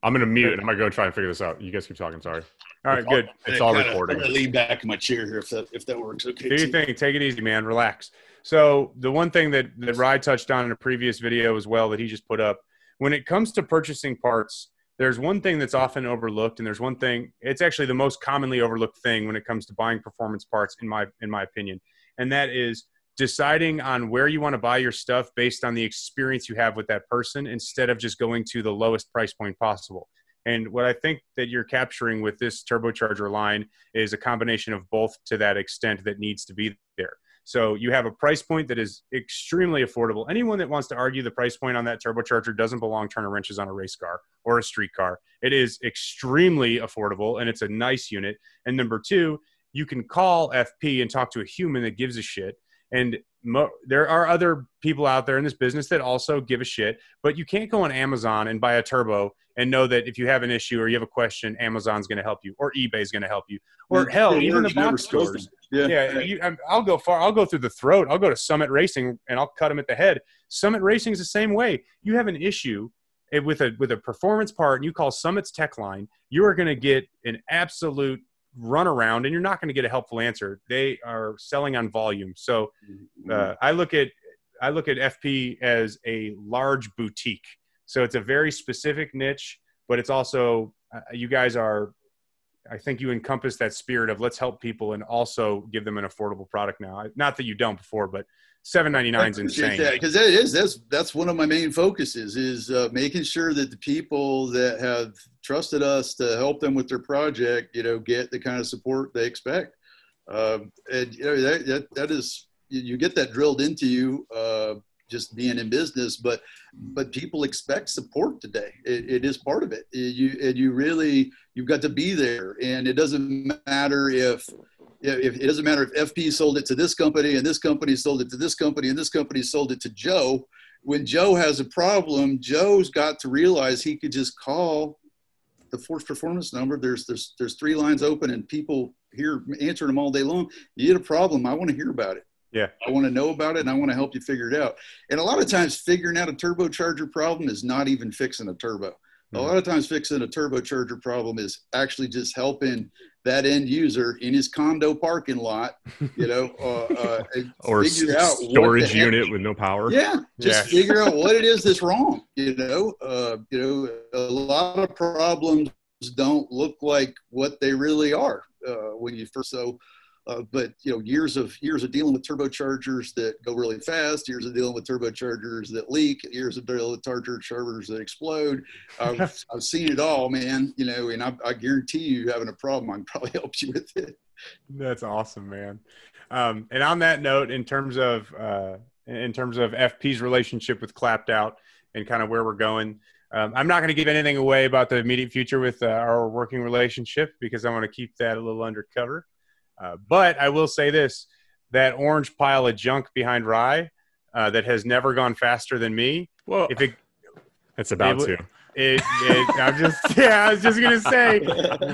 I'm gonna mute and I'm gonna go try and figure this out. You guys keep talking. Sorry. All right, good. It's all Kinda- recording. I'm gonna lean back in my chair here if that if that works. Okay. Do your thing. Take it easy, man. Relax. So the one thing that that Rye touched on in a previous video as well that he just put up, when it comes to purchasing parts, there's one thing that's often overlooked, and there's one thing. It's actually the most commonly overlooked thing when it comes to buying performance parts, in my in my opinion, and that is deciding on where you want to buy your stuff based on the experience you have with that person instead of just going to the lowest price point possible. And what I think that you're capturing with this turbocharger line is a combination of both to that extent that needs to be there. So you have a price point that is extremely affordable. Anyone that wants to argue the price point on that turbocharger doesn't belong turning wrenches on a race car or a street car. It is extremely affordable and it's a nice unit. And number two, you can call FP and talk to a human that gives a shit. And mo- there are other people out there in this business that also give a shit, but you can't go on Amazon and buy a turbo and know that if you have an issue or you have a question, Amazon's going to help you or eBay's going to help you. Or hell, even the box stores. Yeah. Yeah, you, I'll go far. I'll go through the throat. I'll go to Summit Racing and I'll cut them at the head. Summit Racing is the same way. You have an issue eh, with a with a performance part, and you call Summit's Tech Line. You are going to get an absolute runaround, and you're not going to get a helpful answer. They are selling on volume. So uh, I look at I look at FP as a large boutique. So it's a very specific niche, but it's also uh, you guys are I think you encompass that spirit of let's help people and also give them an affordable product now. Not that you don't before, but seven ninety nine is insane. because that is that's that's one of my main focuses is uh, making sure that the people that have trusted us to help them with their project, you know, get the kind of support they expect. Um, and you know that that, that is you, you get that drilled into you uh, just being in business, but but people expect support today. It, it is part of it. You and you really you've got to be there, and it doesn't matter if if it doesn't matter if FP sold it to this company and this company sold it to this company and this company sold it to Joe. When Joe has a problem, Joe's got to realize he could just call the Forced Performance number. There's there's there's three lines open and people here answering them all day long. You get a problem, I want to hear about it. Yeah. I want to know about it and I want to help you figure it out. And a lot of times figuring out a turbocharger problem is not even fixing a turbo. A Mhm. lot of times fixing a turbocharger problem is actually just helping that end user in his condo parking lot, you know, uh, uh, Or figure out storage unit with no power. Yeah, just Yeah. figure out what it is that's wrong. You know, uh, you know, a lot of problems don't look like what they really are uh, when you first so. Uh, but you know, years of years of dealing with turbochargers that go really fast, years of dealing with turbochargers that leak, years of dealing with turbochargers that explode. I've, I've seen it all, man. You know, and I, I guarantee you, having a problem, I can probably help you with it. That's awesome, man. Um, and on that note, in terms of uh, in terms of FP's relationship with Clapped Out and kind of where we're going, um, I'm not going to give anything away about the immediate future with uh, our working relationship because I want to keep that a little undercover. Uh, but I will say this: that orange pile of junk behind Rye uh, that has never gone faster than me. Well, If it, it's about it to. it, it I'm just yeah, I was just gonna say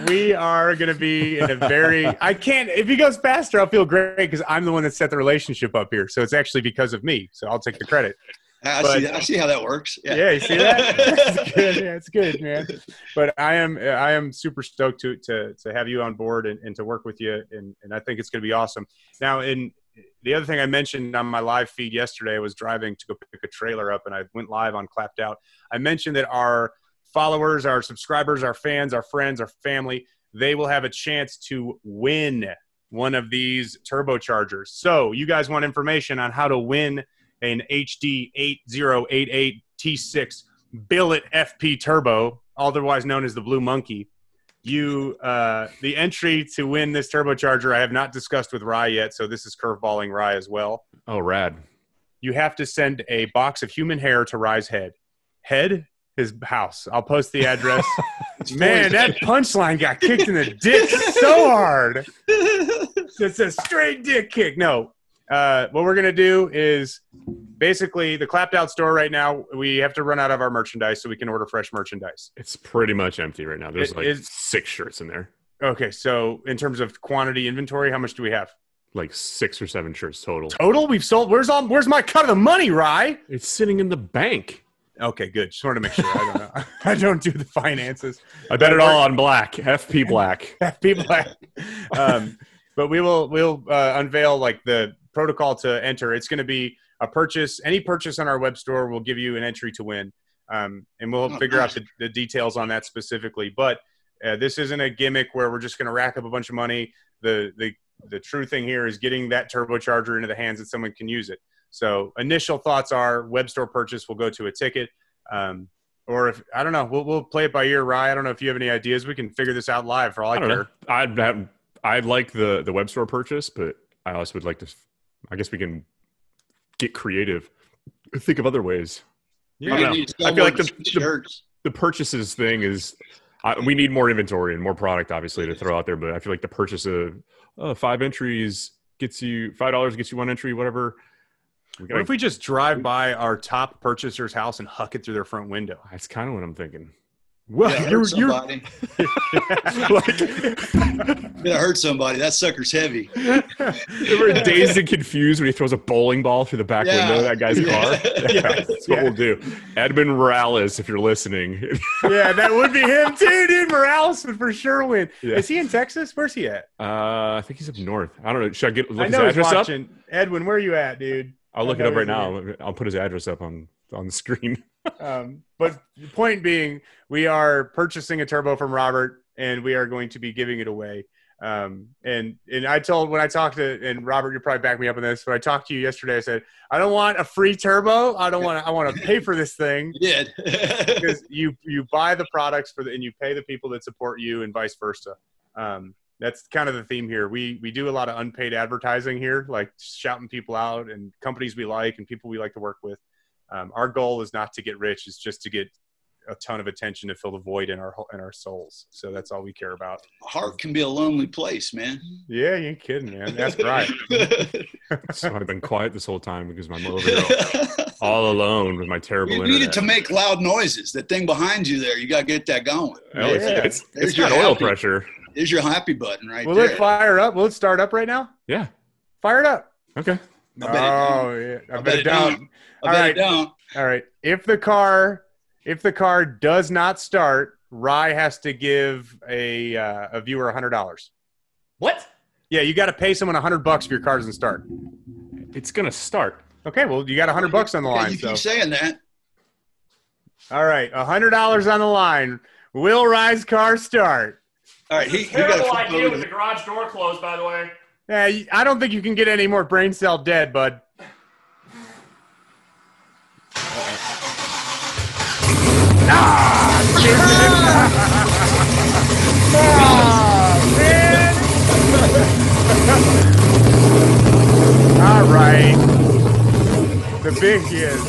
we are going to be in a very i can't if he goes faster i'll feel great because i'm the one that set the relationship up here so it's actually because of me so i'll take the credit I But- see. I see how that works. yeah, you see that? It's good yeah it's good man. But i am i am super stoked to to, to have you on board and, and to work with you and, and i think it's going to be awesome. Now in the other thing i mentioned on my live feed yesterday I was driving to go pick a trailer up and i went live on clapped out. I mentioned that our followers our subscribers our fans our friends our family they will have a chance to win one of these turbochargers. So you guys want information on how to win an hd 8088 t6 billet fp turbo otherwise known as the blue monkey you uh, the entry to win this turbocharger i have not discussed with rye yet so this is curveballing rye as well Oh, rad. you have to send a box of human hair to Rye's head. Head, his house. I'll post the address. Man, that punchline got kicked in the dick so hard. It's a straight dick kick. No. Uh, what we're gonna do is basically the clapped out store right now. We have to run out of our merchandise so we can order fresh merchandise. It's pretty much empty right now. There's It like is- six shirts in there, Okay, so in terms of quantity inventory, how much do we have? like six or seven shirts total. Total, we've sold. Where's all? Where's my cut of the money, Rye? It's sitting in the bank. Okay, good. Just wanted to make sure. I don't know. I don't do the finances. I bet it all on black. FP black. people um, but we will we'll uh, unveil like the protocol to enter it's going to be a purchase any purchase on our web store will give you an entry to win um, and we'll Oh, figure nice. out the, the details on that specifically but uh, this isn't a gimmick where we're just going to rack up a bunch of money the the the true thing here is getting that turbocharger into the hands that someone can use it so initial thoughts are web store purchase will go to a ticket um, or if I don't know, we'll we'll play it by ear, Rye. I don't know if you have any ideas. We can figure this out live for all I, I don't care. know. I'd have, I'd like the the web store purchase, but I also would like to. I guess we can get creative. Think of other ways. Yeah. I don't know. I feel like the- the- The purchases thing is. I, we need more inventory and more product, obviously, to throw out there. But I feel like the purchase of uh, five entries gets you five dollars, gets you one entry, whatever. What gotta, if we just drive by our top purchaser's house and huck it through their front window? that's kind of what I'm thinking. Well, Yeah, you're, hurt you're somebody. like, Gonna hurt somebody. That sucker's heavy. Remember dazed and confused when he throws a bowling ball through the back Yeah. window of that guy's Yeah. car? Yeah, that's what Yeah. we'll do. Edmund Morales, if you're listening. yeah, that would be him too, dude. Morales would for sure win. Yeah. Is he in Texas? Where's he at? Uh, I think he's up north. I don't know. Should I get look I know he's address up? watching. Edwin, where are you at, dude? I'll look it up right he's now. I'll put his address up on on the screen. Um, but the point being, we are purchasing a turbo from Robert. and we are going to be giving it away. Um, and and I told when I talked to and Robert, you probably back me up on this. When I talked to you yesterday, I said I don't want a free turbo. I don't want. I want to pay for this thing You did. because you you buy the products for the and you pay the people that support you and vice versa. Um, that's kind of the theme here. We we do a lot of unpaid advertising here, like shouting people out and companies we like and people we like to work with. Um, our goal is not to get rich; it's just to get a ton of attention to fill the void in our in our souls. So that's all we care about. Heart can be a lonely place, man. Yeah, you ain't kidding, man. That's right. So I've been quiet this whole time because I'm over here all alone with my terrible you internet. needed to make loud noises. The thing behind you there, you got to get that going. Oh, it's, Yeah. it's, There's it's got your oil happy- pressure. There's your happy button right Will there. it fire up? Will it start up right now? Yeah. Fire it up. Okay. I bet it oh yeah, I, I bet, bet it it down. don't. I All bet right. it don't. All right. If the car, if the car does not start, Rye has to give a uh, a viewer a hundred dollars. What? Yeah, you got to pay someone a hundred bucks if your car doesn't start. It's gonna start. Okay, well you got a hundred bucks on the Okay, line. you So keep saying that. all right, a hundred dollars on the line. Will Rye's car start? All right, he, he got Terrible idea with the garage door closed, by the way. Yeah, I don't think you can get any more brain cell dead, bud. Ah, All right. The big is.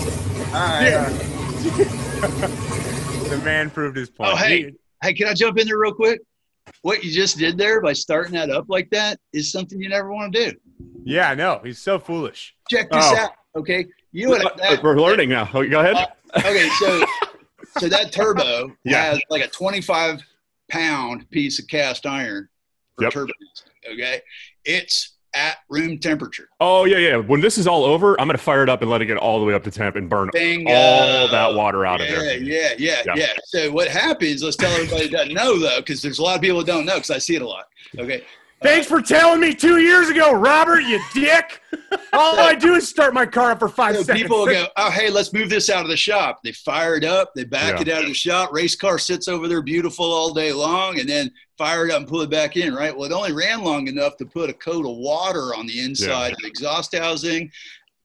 Yeah. the man proved his point. Oh, hey. Hey, can I jump in there real quick? What you just did there by starting that up like that is something you never want to do. Yeah, I know. he's so foolish. Check this Oh. out, okay? You what? That, We're learning now. Oh, Go ahead. Uh, okay, so so that turbo Yeah. has like a 25 pound piece of cast iron for Yep. turbo. Okay, it's at room temperature. Oh yeah, yeah. When this is all over, I'm gonna fire it up and let it get all the way up to temp and burn Bingo. all that water out of there. Yeah, yeah, Yeah. yeah, So what happens? Let's tell everybody that doesn't know though, because there's a lot of people that don't know. Because I see it a lot. Okay, Thanks for telling me two years ago, Robert, you dick. All I do is start my car up for five So seconds. people go, oh, hey, let's move this out of the shop. They fire it up, they back Yeah. it out of the shop. Race car sits over there beautiful all day long, and then fire it up and pull it back in, right? Well, it only ran long enough to put a coat of water on the inside of the exhaust housing,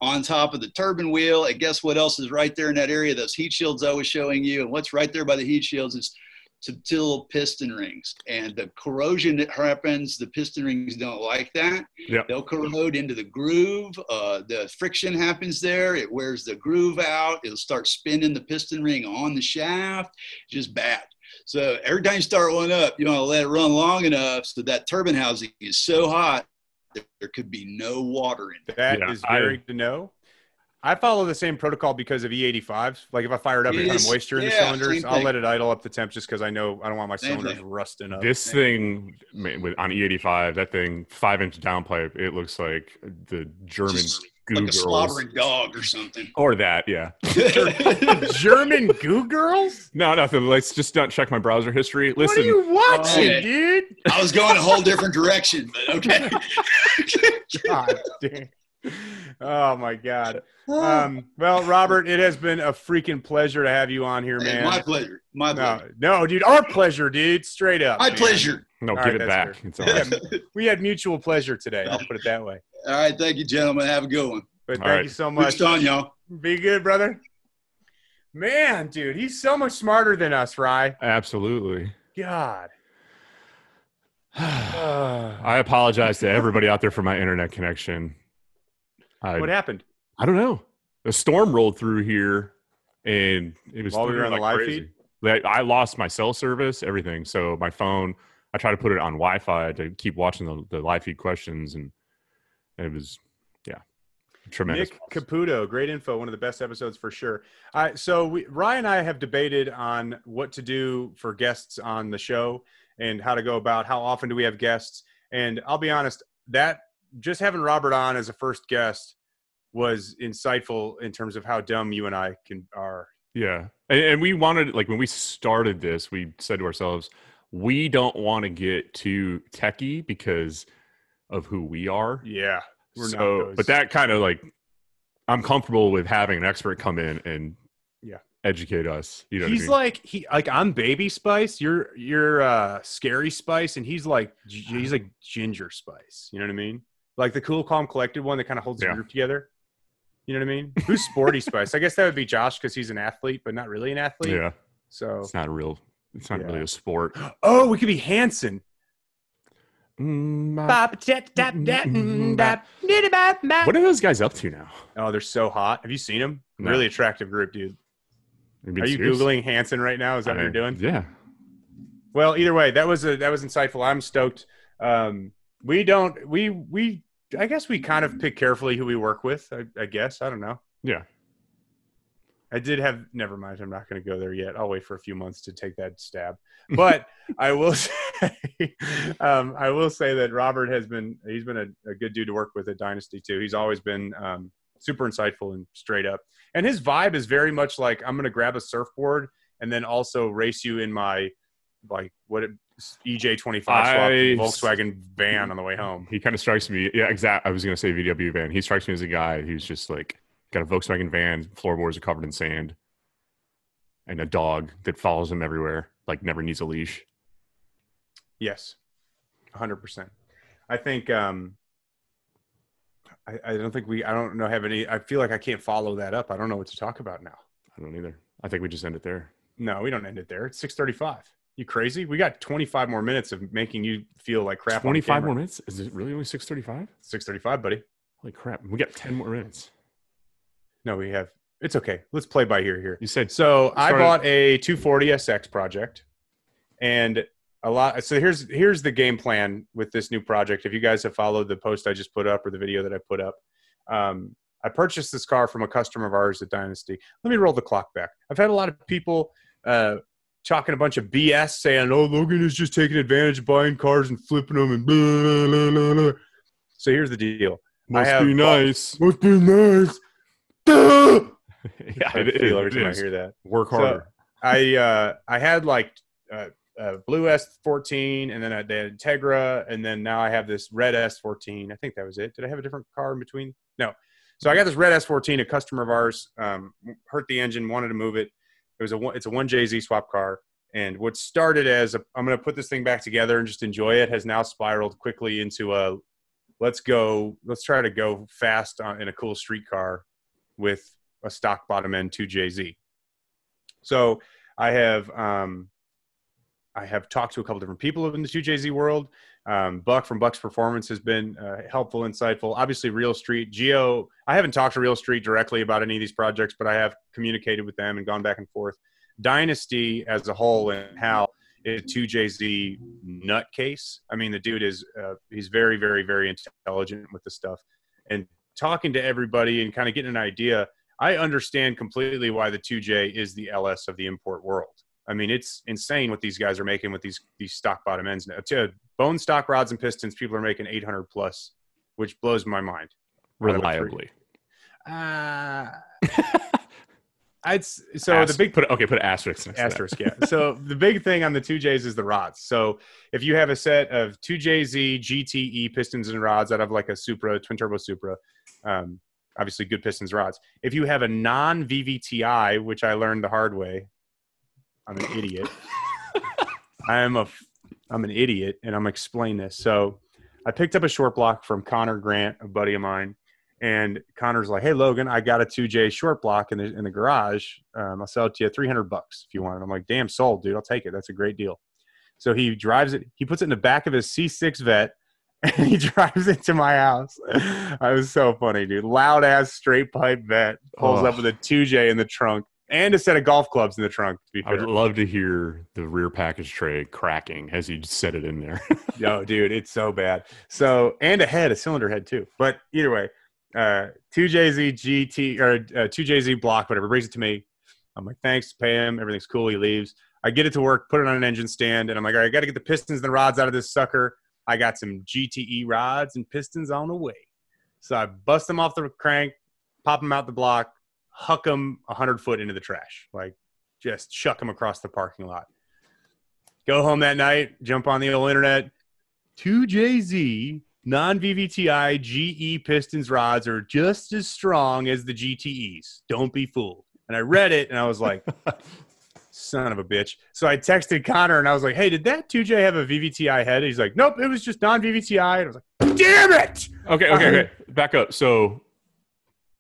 on top of the turbine wheel. And guess what else is right there in that area? Those heat shields I was showing you. And what's right there by the heat shields is subtle piston rings. And the corrosion that happens, the piston rings don't like that. Yeah. They'll corrode into the groove. Uh, the friction happens there. It wears the groove out. It'll start spinning the piston ring on the shaft. Just bad. So every time you start one up, you want to let it run long enough so that turbine housing is so hot that there could be no water in it. That is Yeah, I- very to know. I follow the same protocol because of E85s. Like if I fire it up, a ton of moisture in the cylinders, I'll let it idle up the temp just because I know I don't want my Same cylinders thing. rusting up. This thing man, with on E85, that thing five inch downpipe, it looks like the German Just goo like a girls. slobbering dog or something. Or that, yeah. German goo girls? No, nothing. Let's just don't check my browser history. Listen, What are Listen, you watching, Okay. dude? I was going a whole different direction, but okay. God damn. Oh my god. Um, well, Robert, it has been a freaking pleasure to have you on here, Hey, man. my pleasure. My no, pleasure. no, dude, our pleasure, dude. Straight up. My man. pleasure. no, All give right, it back. fair. It's all right. We had mutual pleasure today. I'll put it that way. All right. Thank you, gentlemen. Have a good one. But All thank right. you so Good much. on y'all. Be good, brother. Man, dude, he's so much smarter than us, Rye. Absolutely. God. I apologize to everybody out there for my internet connection. I, what happened? I don't know. A storm rolled through here, and it was While we were on the live crazy. feed? I lost my cell service, everything. So my phone, I tried to put it on Wi-Fi to keep watching the, the live feed questions, and it was, yeah, tremendous. Nick Caputo, great info. One of the best episodes for sure. I so we, Ryan and I have debated on what to do for guests on the show and how to go about how often do we have guests. And I'll be honest, that just having Robert on as a first guest was insightful in terms of how dumb you and I can are. Yeah. And, and we wanted, like, when we started this, we said to ourselves, we don't want to get too techie because of who we are. Yeah, we're so, not. Those. but that kind of like, I'm comfortable with having an expert come in and Yeah. educate us. You know, what I he's mean? like he like I'm baby spice. You're you're uh scary spice, and he's like he's like ginger spice. You know what I mean? Like the cool, calm, collected one that kind of holds Yeah. the group together. You know what I mean? Who's sporty spice? I guess that would be Josh because he's an athlete, but not really an athlete. yeah, So it's not a real. It's not Yeah. really a sport. oh, we could be Hanson. Mm, uh, what mm, mm, What are those guys up to now? Oh, they're so hot. Have you seen them? No. Really attractive group, dude. You being Are you serious? googling Hanson right now? Is that what you're doing? Yeah. Well, either way, that was a, that was insightful. I'm stoked. Um, we don't we we I guess we kind of pick carefully who we work with. I, I guess I don't know. Yeah. I did have never mind. I'm not going to go there yet. I'll wait for a few months to take that stab. But I will say, um, I will say that Robert has been he's been a, a good dude to work with at Dynasty too. He's always been um, super insightful and straight up. And his vibe is very much like I'm going to grab a surfboard and then also race you in my like what it, EJ25 I- Volkswagen van on the way home. He kind of strikes me. Yeah, exact. I was gonna say VW van. He strikes me as a guy who's just like got a Volkswagen van. Floorboards are covered in sand, and a dog that follows him everywhere. Like never needs a leash. Yes, hundred percent. I think. Um, I, I don't think we. I don't know. Have any. I feel like I can't follow that up. I don't know what to talk about now. I don't either. I think we just end it there. No, we don't end it there. It's six thirty-five. You crazy? We got twenty-five more minutes of making you feel like crap. Twenty five more minutes. Is it really only six thirty five? Six thirty-five, buddy. Holy crap! We got ten more minutes. No, we have. It's okay. Let's play by ear here. You said So I bought a 240 SX project, and a lot. So here's here's the game plan with this new project. If you guys have followed the post I just put up or the video that I put up, um, I purchased this car from a customer of ours at Dynasty. Let me roll the clock back. I've had a lot of people uh, talking a bunch of BS, saying, "Oh, Logan is just taking advantage of buying cars and flipping them," and blah, blah, blah. So here's the deal. must have be nice. Must be nice. Yeah, I it, feel every time I hear that. Work So- harder. I uh, I had like uh, uh, blue S14, and then I had Integra, and then now I have this red S14. I think that was it. Did I have a different car in between? No. So I got this red S14. A customer of ours um, hurt the engine, wanted to move it. It was a one, it's a one JZ swap car, and what started as I'm going to put this thing back together and just enjoy it has now spiraled quickly into a let's go, let's try to go fast on, in a cool street car with a stock bottom end 2JZ. So I have um, I have talked to a couple different people in the 2JZ world. Um, Buck from Buck's Performance has been uh, helpful, insightful. Obviously, Real Street, Geo. I haven't talked to Real Street directly about any of these projects, but I have communicated with them and gone back and forth. Dynasty as a whole and how how is 2JZ nutcase. I mean, the dude is uh, he's very, very, very intelligent with the stuff. And talking to everybody and kind of getting an idea, I understand completely why the 2J is the LS of the import world. I mean, it's insane what these guys are making with these these stock bottom ends now. To bone stock rods and pistons, people are making 800 plus, which blows my mind. out of a three. Reliably. Uh, I'd so the big put okay, put an asterisk next to that. asterisk, yeah. So the big thing on the two J's is the rods. So if you have a set of two JZ GTE pistons and rods out of like a Supra twin turbo Supra, um, obviously good pistons rods. If you have a non VVTI, which I learned the hard way, I'm an idiot. I am a I'm an idiot, and I'm gonna explain this. So I picked up a short block from Connor Grant, a buddy of mine. And Connor's like, "Hey Logan, I got a 2J short block in the in the garage. Um, I'll sell it to you 300 bucks if you want it." I'm like, "Damn, sold, dude. I'll take it. That's a great deal." So he drives it. He puts it in the back of his C6 vet, and he drives it to my house. I was so funny, dude. Loud ass straight pipe vet pulls Oh. up with a 2J in the trunk and a set of golf clubs in the trunk. To be I would love to hear the rear package tray cracking as you set it in there. no, dude, it's so bad. So and a head, a cylinder head too. But either way, uh, two JZ GT or uh, two JZ block, whatever, brings it to me. I'm like, thanks, pay him. Everything's cool. He leaves. I get it to work, put it on an engine stand, and I'm like, all right, I got to get the pistons and the rods out of this sucker. I got some GTE rods and pistons on the way. So I bust them off the crank, pop them out the block, huck them 100 foot into the trash. Like, just chuck them across the parking lot. Go home that night, jump on the old internet. 2JZ non VVTI GE pistons rods are just as strong as the GTEs. Don't be fooled. and I read it and I was like, son of a bitch. So I texted Connor and I was like, hey, did that 2J have a VVTI head? He's like, nope, it was just non VVTI. And I was like, damn it. Okay, okay, okay. Back up. So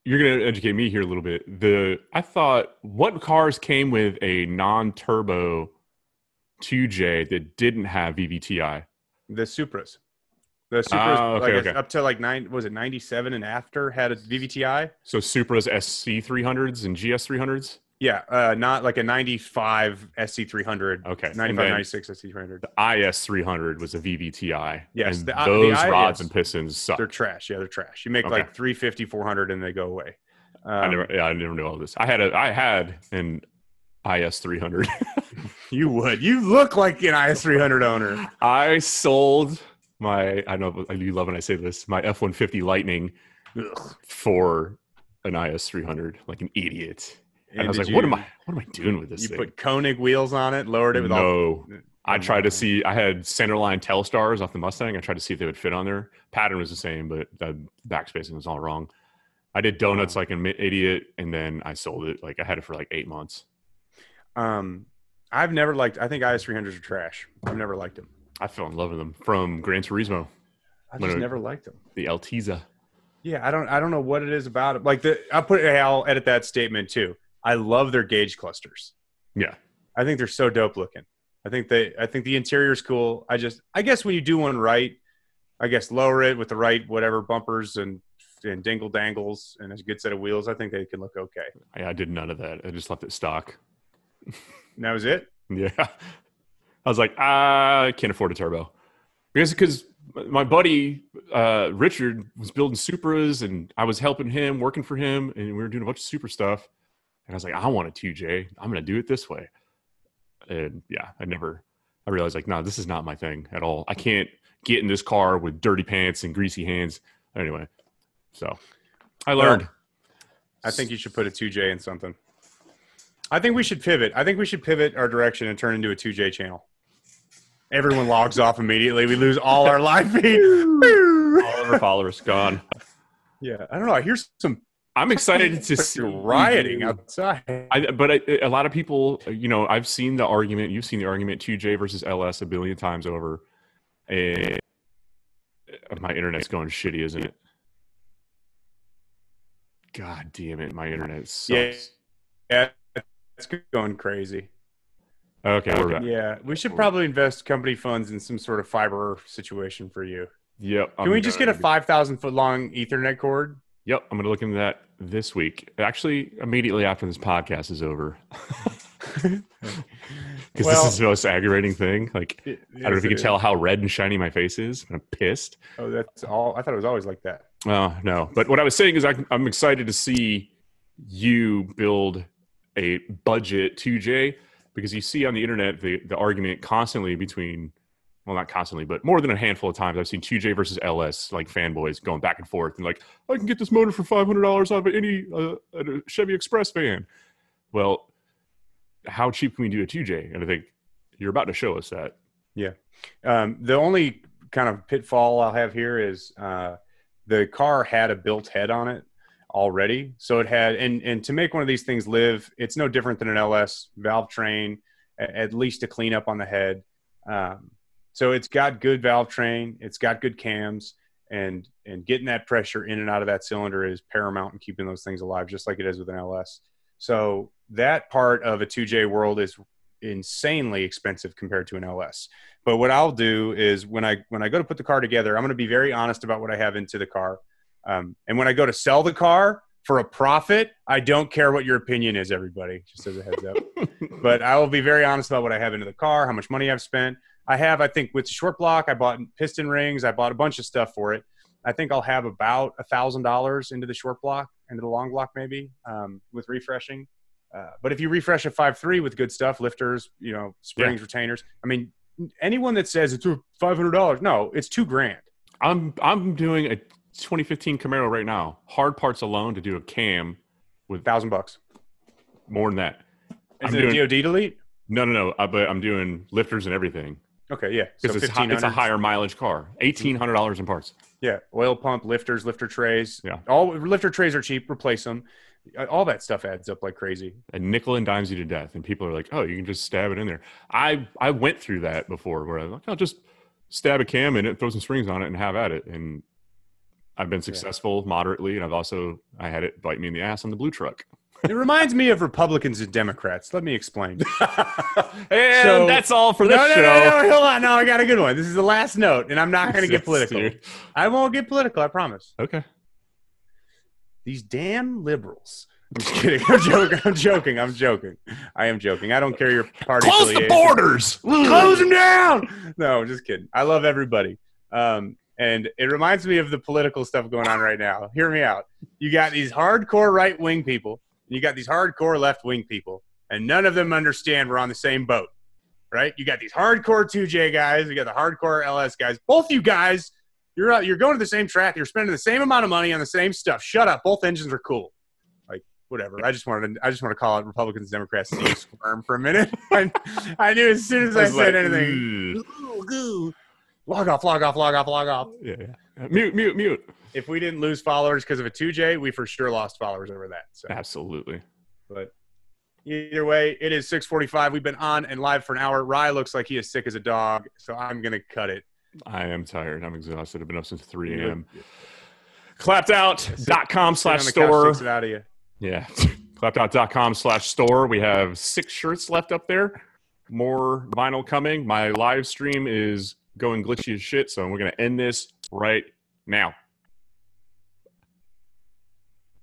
you're gonna educate me here a little bit. The I thought what cars came with a non-turbo 2J that didn't have VVTI? The Supras. The Supras, Ah, okay, like okay. up to like nine, was it 97 and after had a VVTI? So Supra's SC 300s and GS 300s. Yeah, uh, not like a 95 SC300. Okay, and 95, 96 SC300. the IS 300 was a VVTI. Yes, and the the those IS rods and pistons suck. They're trash. Yeah, they're trash. You make Okay. like 350, 400 and they go away. Um, I never, yeah, I never knew all this. I had a, I had an IS 300. You would. You look like an IS300 owner. I sold my, I know you love when I say this, my F 150 Lightning Ugh. for an IS 300, like an idiot. And, I was like, you- what am I, what am I doing with this You thing? put Konig wheels on it, lowered it with all. no. I tried to see, I had centerline Telestars off the Mustang. I tried to see if they would fit on there. Pattern was the same, but the backspacing was all wrong. I did donuts like an idiot, and then I sold it. Like I had it for like eight months. Um, I've never liked. I think IS300s are trash. I've never liked them. I fell in love with them from Gran Turismo, I just it- never liked them. the Altezza. Yeah, I don't. I don't know what it is about it. Like the, I'll put. I'll edit that statement too. I love their gauge clusters. Yeah. I think they're so dope looking. I think they. I think the interior's cool. I just. I guess when you do one right, I guess lower it with the right whatever bumpers and and dingle dangles and a good set of wheels. I think they can look okay. I, I did none of that. I just left it stock. And that was it. Yeah. I was like, "Ah, I can't afford a turbo. Because because my buddy uh, Richard was building Supras and I was helping him, working for him, and we were doing a bunch of Supra stuff. And I was like, I want a 2J. I'm gonna do it this way. And yeah, I never I realized like, no, this is not my thing at all. I can't get in this car with dirty pants and greasy hands. Anyway, so I Well, learned. I think you should put a 2J in something. I think we should pivot. I think we should pivot our direction and turn into a 2J channel. Everyone logs off immediately. We lose all our live feed. all of our followers gone. yeah, I don't know. I hear some I'm excited to see rioting outside. I, but I, a lot of people, you know, I've seen the argument. You've seen the argument 2J versus LS a billion times over. And my internet's going shitty, isn't it? God damn it, my internet sucks. Yeah, it's going crazy. Okay, we're back. Yeah, we should probably invest company funds in some sort of fiber situation for you. Yep. Can I'm we just get a five thousand foot long Ethernet cord? Yep, I'm going to look into that this week. Actually, immediately after this podcast is over. Because Well- this is the most aggravating thing. Like, I don't know if you can tell how red and shiny my face is. I'm pissed. Oh, that's all. I thought it was always like that. Oh no! But what I was saying is, I, I'm excited to see you build a budget 2J because you see on the internet the the argument constantly between, well, not constantly, but more than a handful of times I've seen 2J versus LS like fanboys going back and forth and like I can get this motor for five hundred dollars out of any uh, Chevy Express van. Well, how cheap can we do a 2J? And I think you're about to show us that. Yeah. Um, the only kind of pitfall I'll have here is uh, the car had a built head on it already, so it had and and to make one of these things live, it's no different than an LS valve train, at least a cleanup on the head. Um, so it's got good valve train, it's got good cams, and and getting that pressure in and out of that cylinder is paramount in keeping those things alive, just like it is with an LS. So that part of a 2J world is insanely expensive compared to an LS. But what I'll do is when I when I go to put the car together, I'm going to be very honest about what I have into the car. Um, and when I go to sell the car for a profit, I don't care what your opinion is, everybody. Just as a heads up. but I will be very honest about what I have into the car, how much money I've spent. I have, I think, with the short block, I bought piston rings, I bought a bunch of stuff for it. I think I'll have about a thousand dollars into the short block, into the long block, maybe um, with refreshing. Uh, but if you refresh a five three with good stuff, lifters, you know, springs, retainers. I mean, anyone that says it's five hundred dollars, no, it's two grand. I'm I'm doing a 2015 Camaro right now. Hard parts alone to do a cam with Thousand bucks. more than that. Is I'm it doing- a DoD delete? No, no, no. Uh, but I'm doing lifters and everything. Okay, yeah. So it's, hi- it's a higher mileage car. Eighteen hundred dollars in parts. Yeah, oil pump, lifters, lifter trays. Yeah. all lifter trays are cheap. Replace them. Uh, All that stuff adds up like crazy. and nickel and dimes you to death. And people are like, "Oh, you can just stab it in there." I I went through that before, where I'm like, "I'll just stab a cam in it, throw some springs on it, and have at it." And I've been successful moderately, and I've also I had it bite me in the ass on the blue truck. It reminds me of Republicans and Democrats. Let me explain. and So- that's all for this no, no, show. no, no, hold on. No, I got a good one. This is the last note, and I'm not going to get political. dude. I won't get political. I promise. Okay. These damn liberals. I'm just kidding. I'm joking. I'm joking. I'm joking. I am joking. I don't care your party. Close the borders. Close them down. No, I'm just kidding. I love everybody. Um, and it reminds me of the political stuff going on right now. Hear me out. You got these hardcore right wing people, you got these hardcore left wing people, and none of them understand we're on the same boat, right? You got these hardcore 2J guys, you got the hardcore LS guys. Both you guys, you're out, you're going to the same track, you're spending the same amount of money on the same stuff. Shut up. Both engines are cool. Like whatever. I just wanted to, I just want to call it Republicans and Democrats you squirm for a minute. I, I knew as soon as I, was said like, anything. "Ugh." Ooh, ooh. Log off, log off, log off, log off. Yeah, yeah. Mute, mute, mute. If we didn't lose followers because of a 2J, we for sure lost followers over that. So, Absolutely. but either way, it is 6:45. We've been on and live for an hour. Rye looks like he is sick as a dog, so I'm gonna cut it. I am tired. I'm exhausted. I've been up since 3 You a.m. Clappedout.com Sit slash on the couch, store. takes it out of you. Yeah. Clapped.com slash store. We have six shirts left up there. More vinyl coming. My live stream is going glitchy as shit, so we're going to end this right now.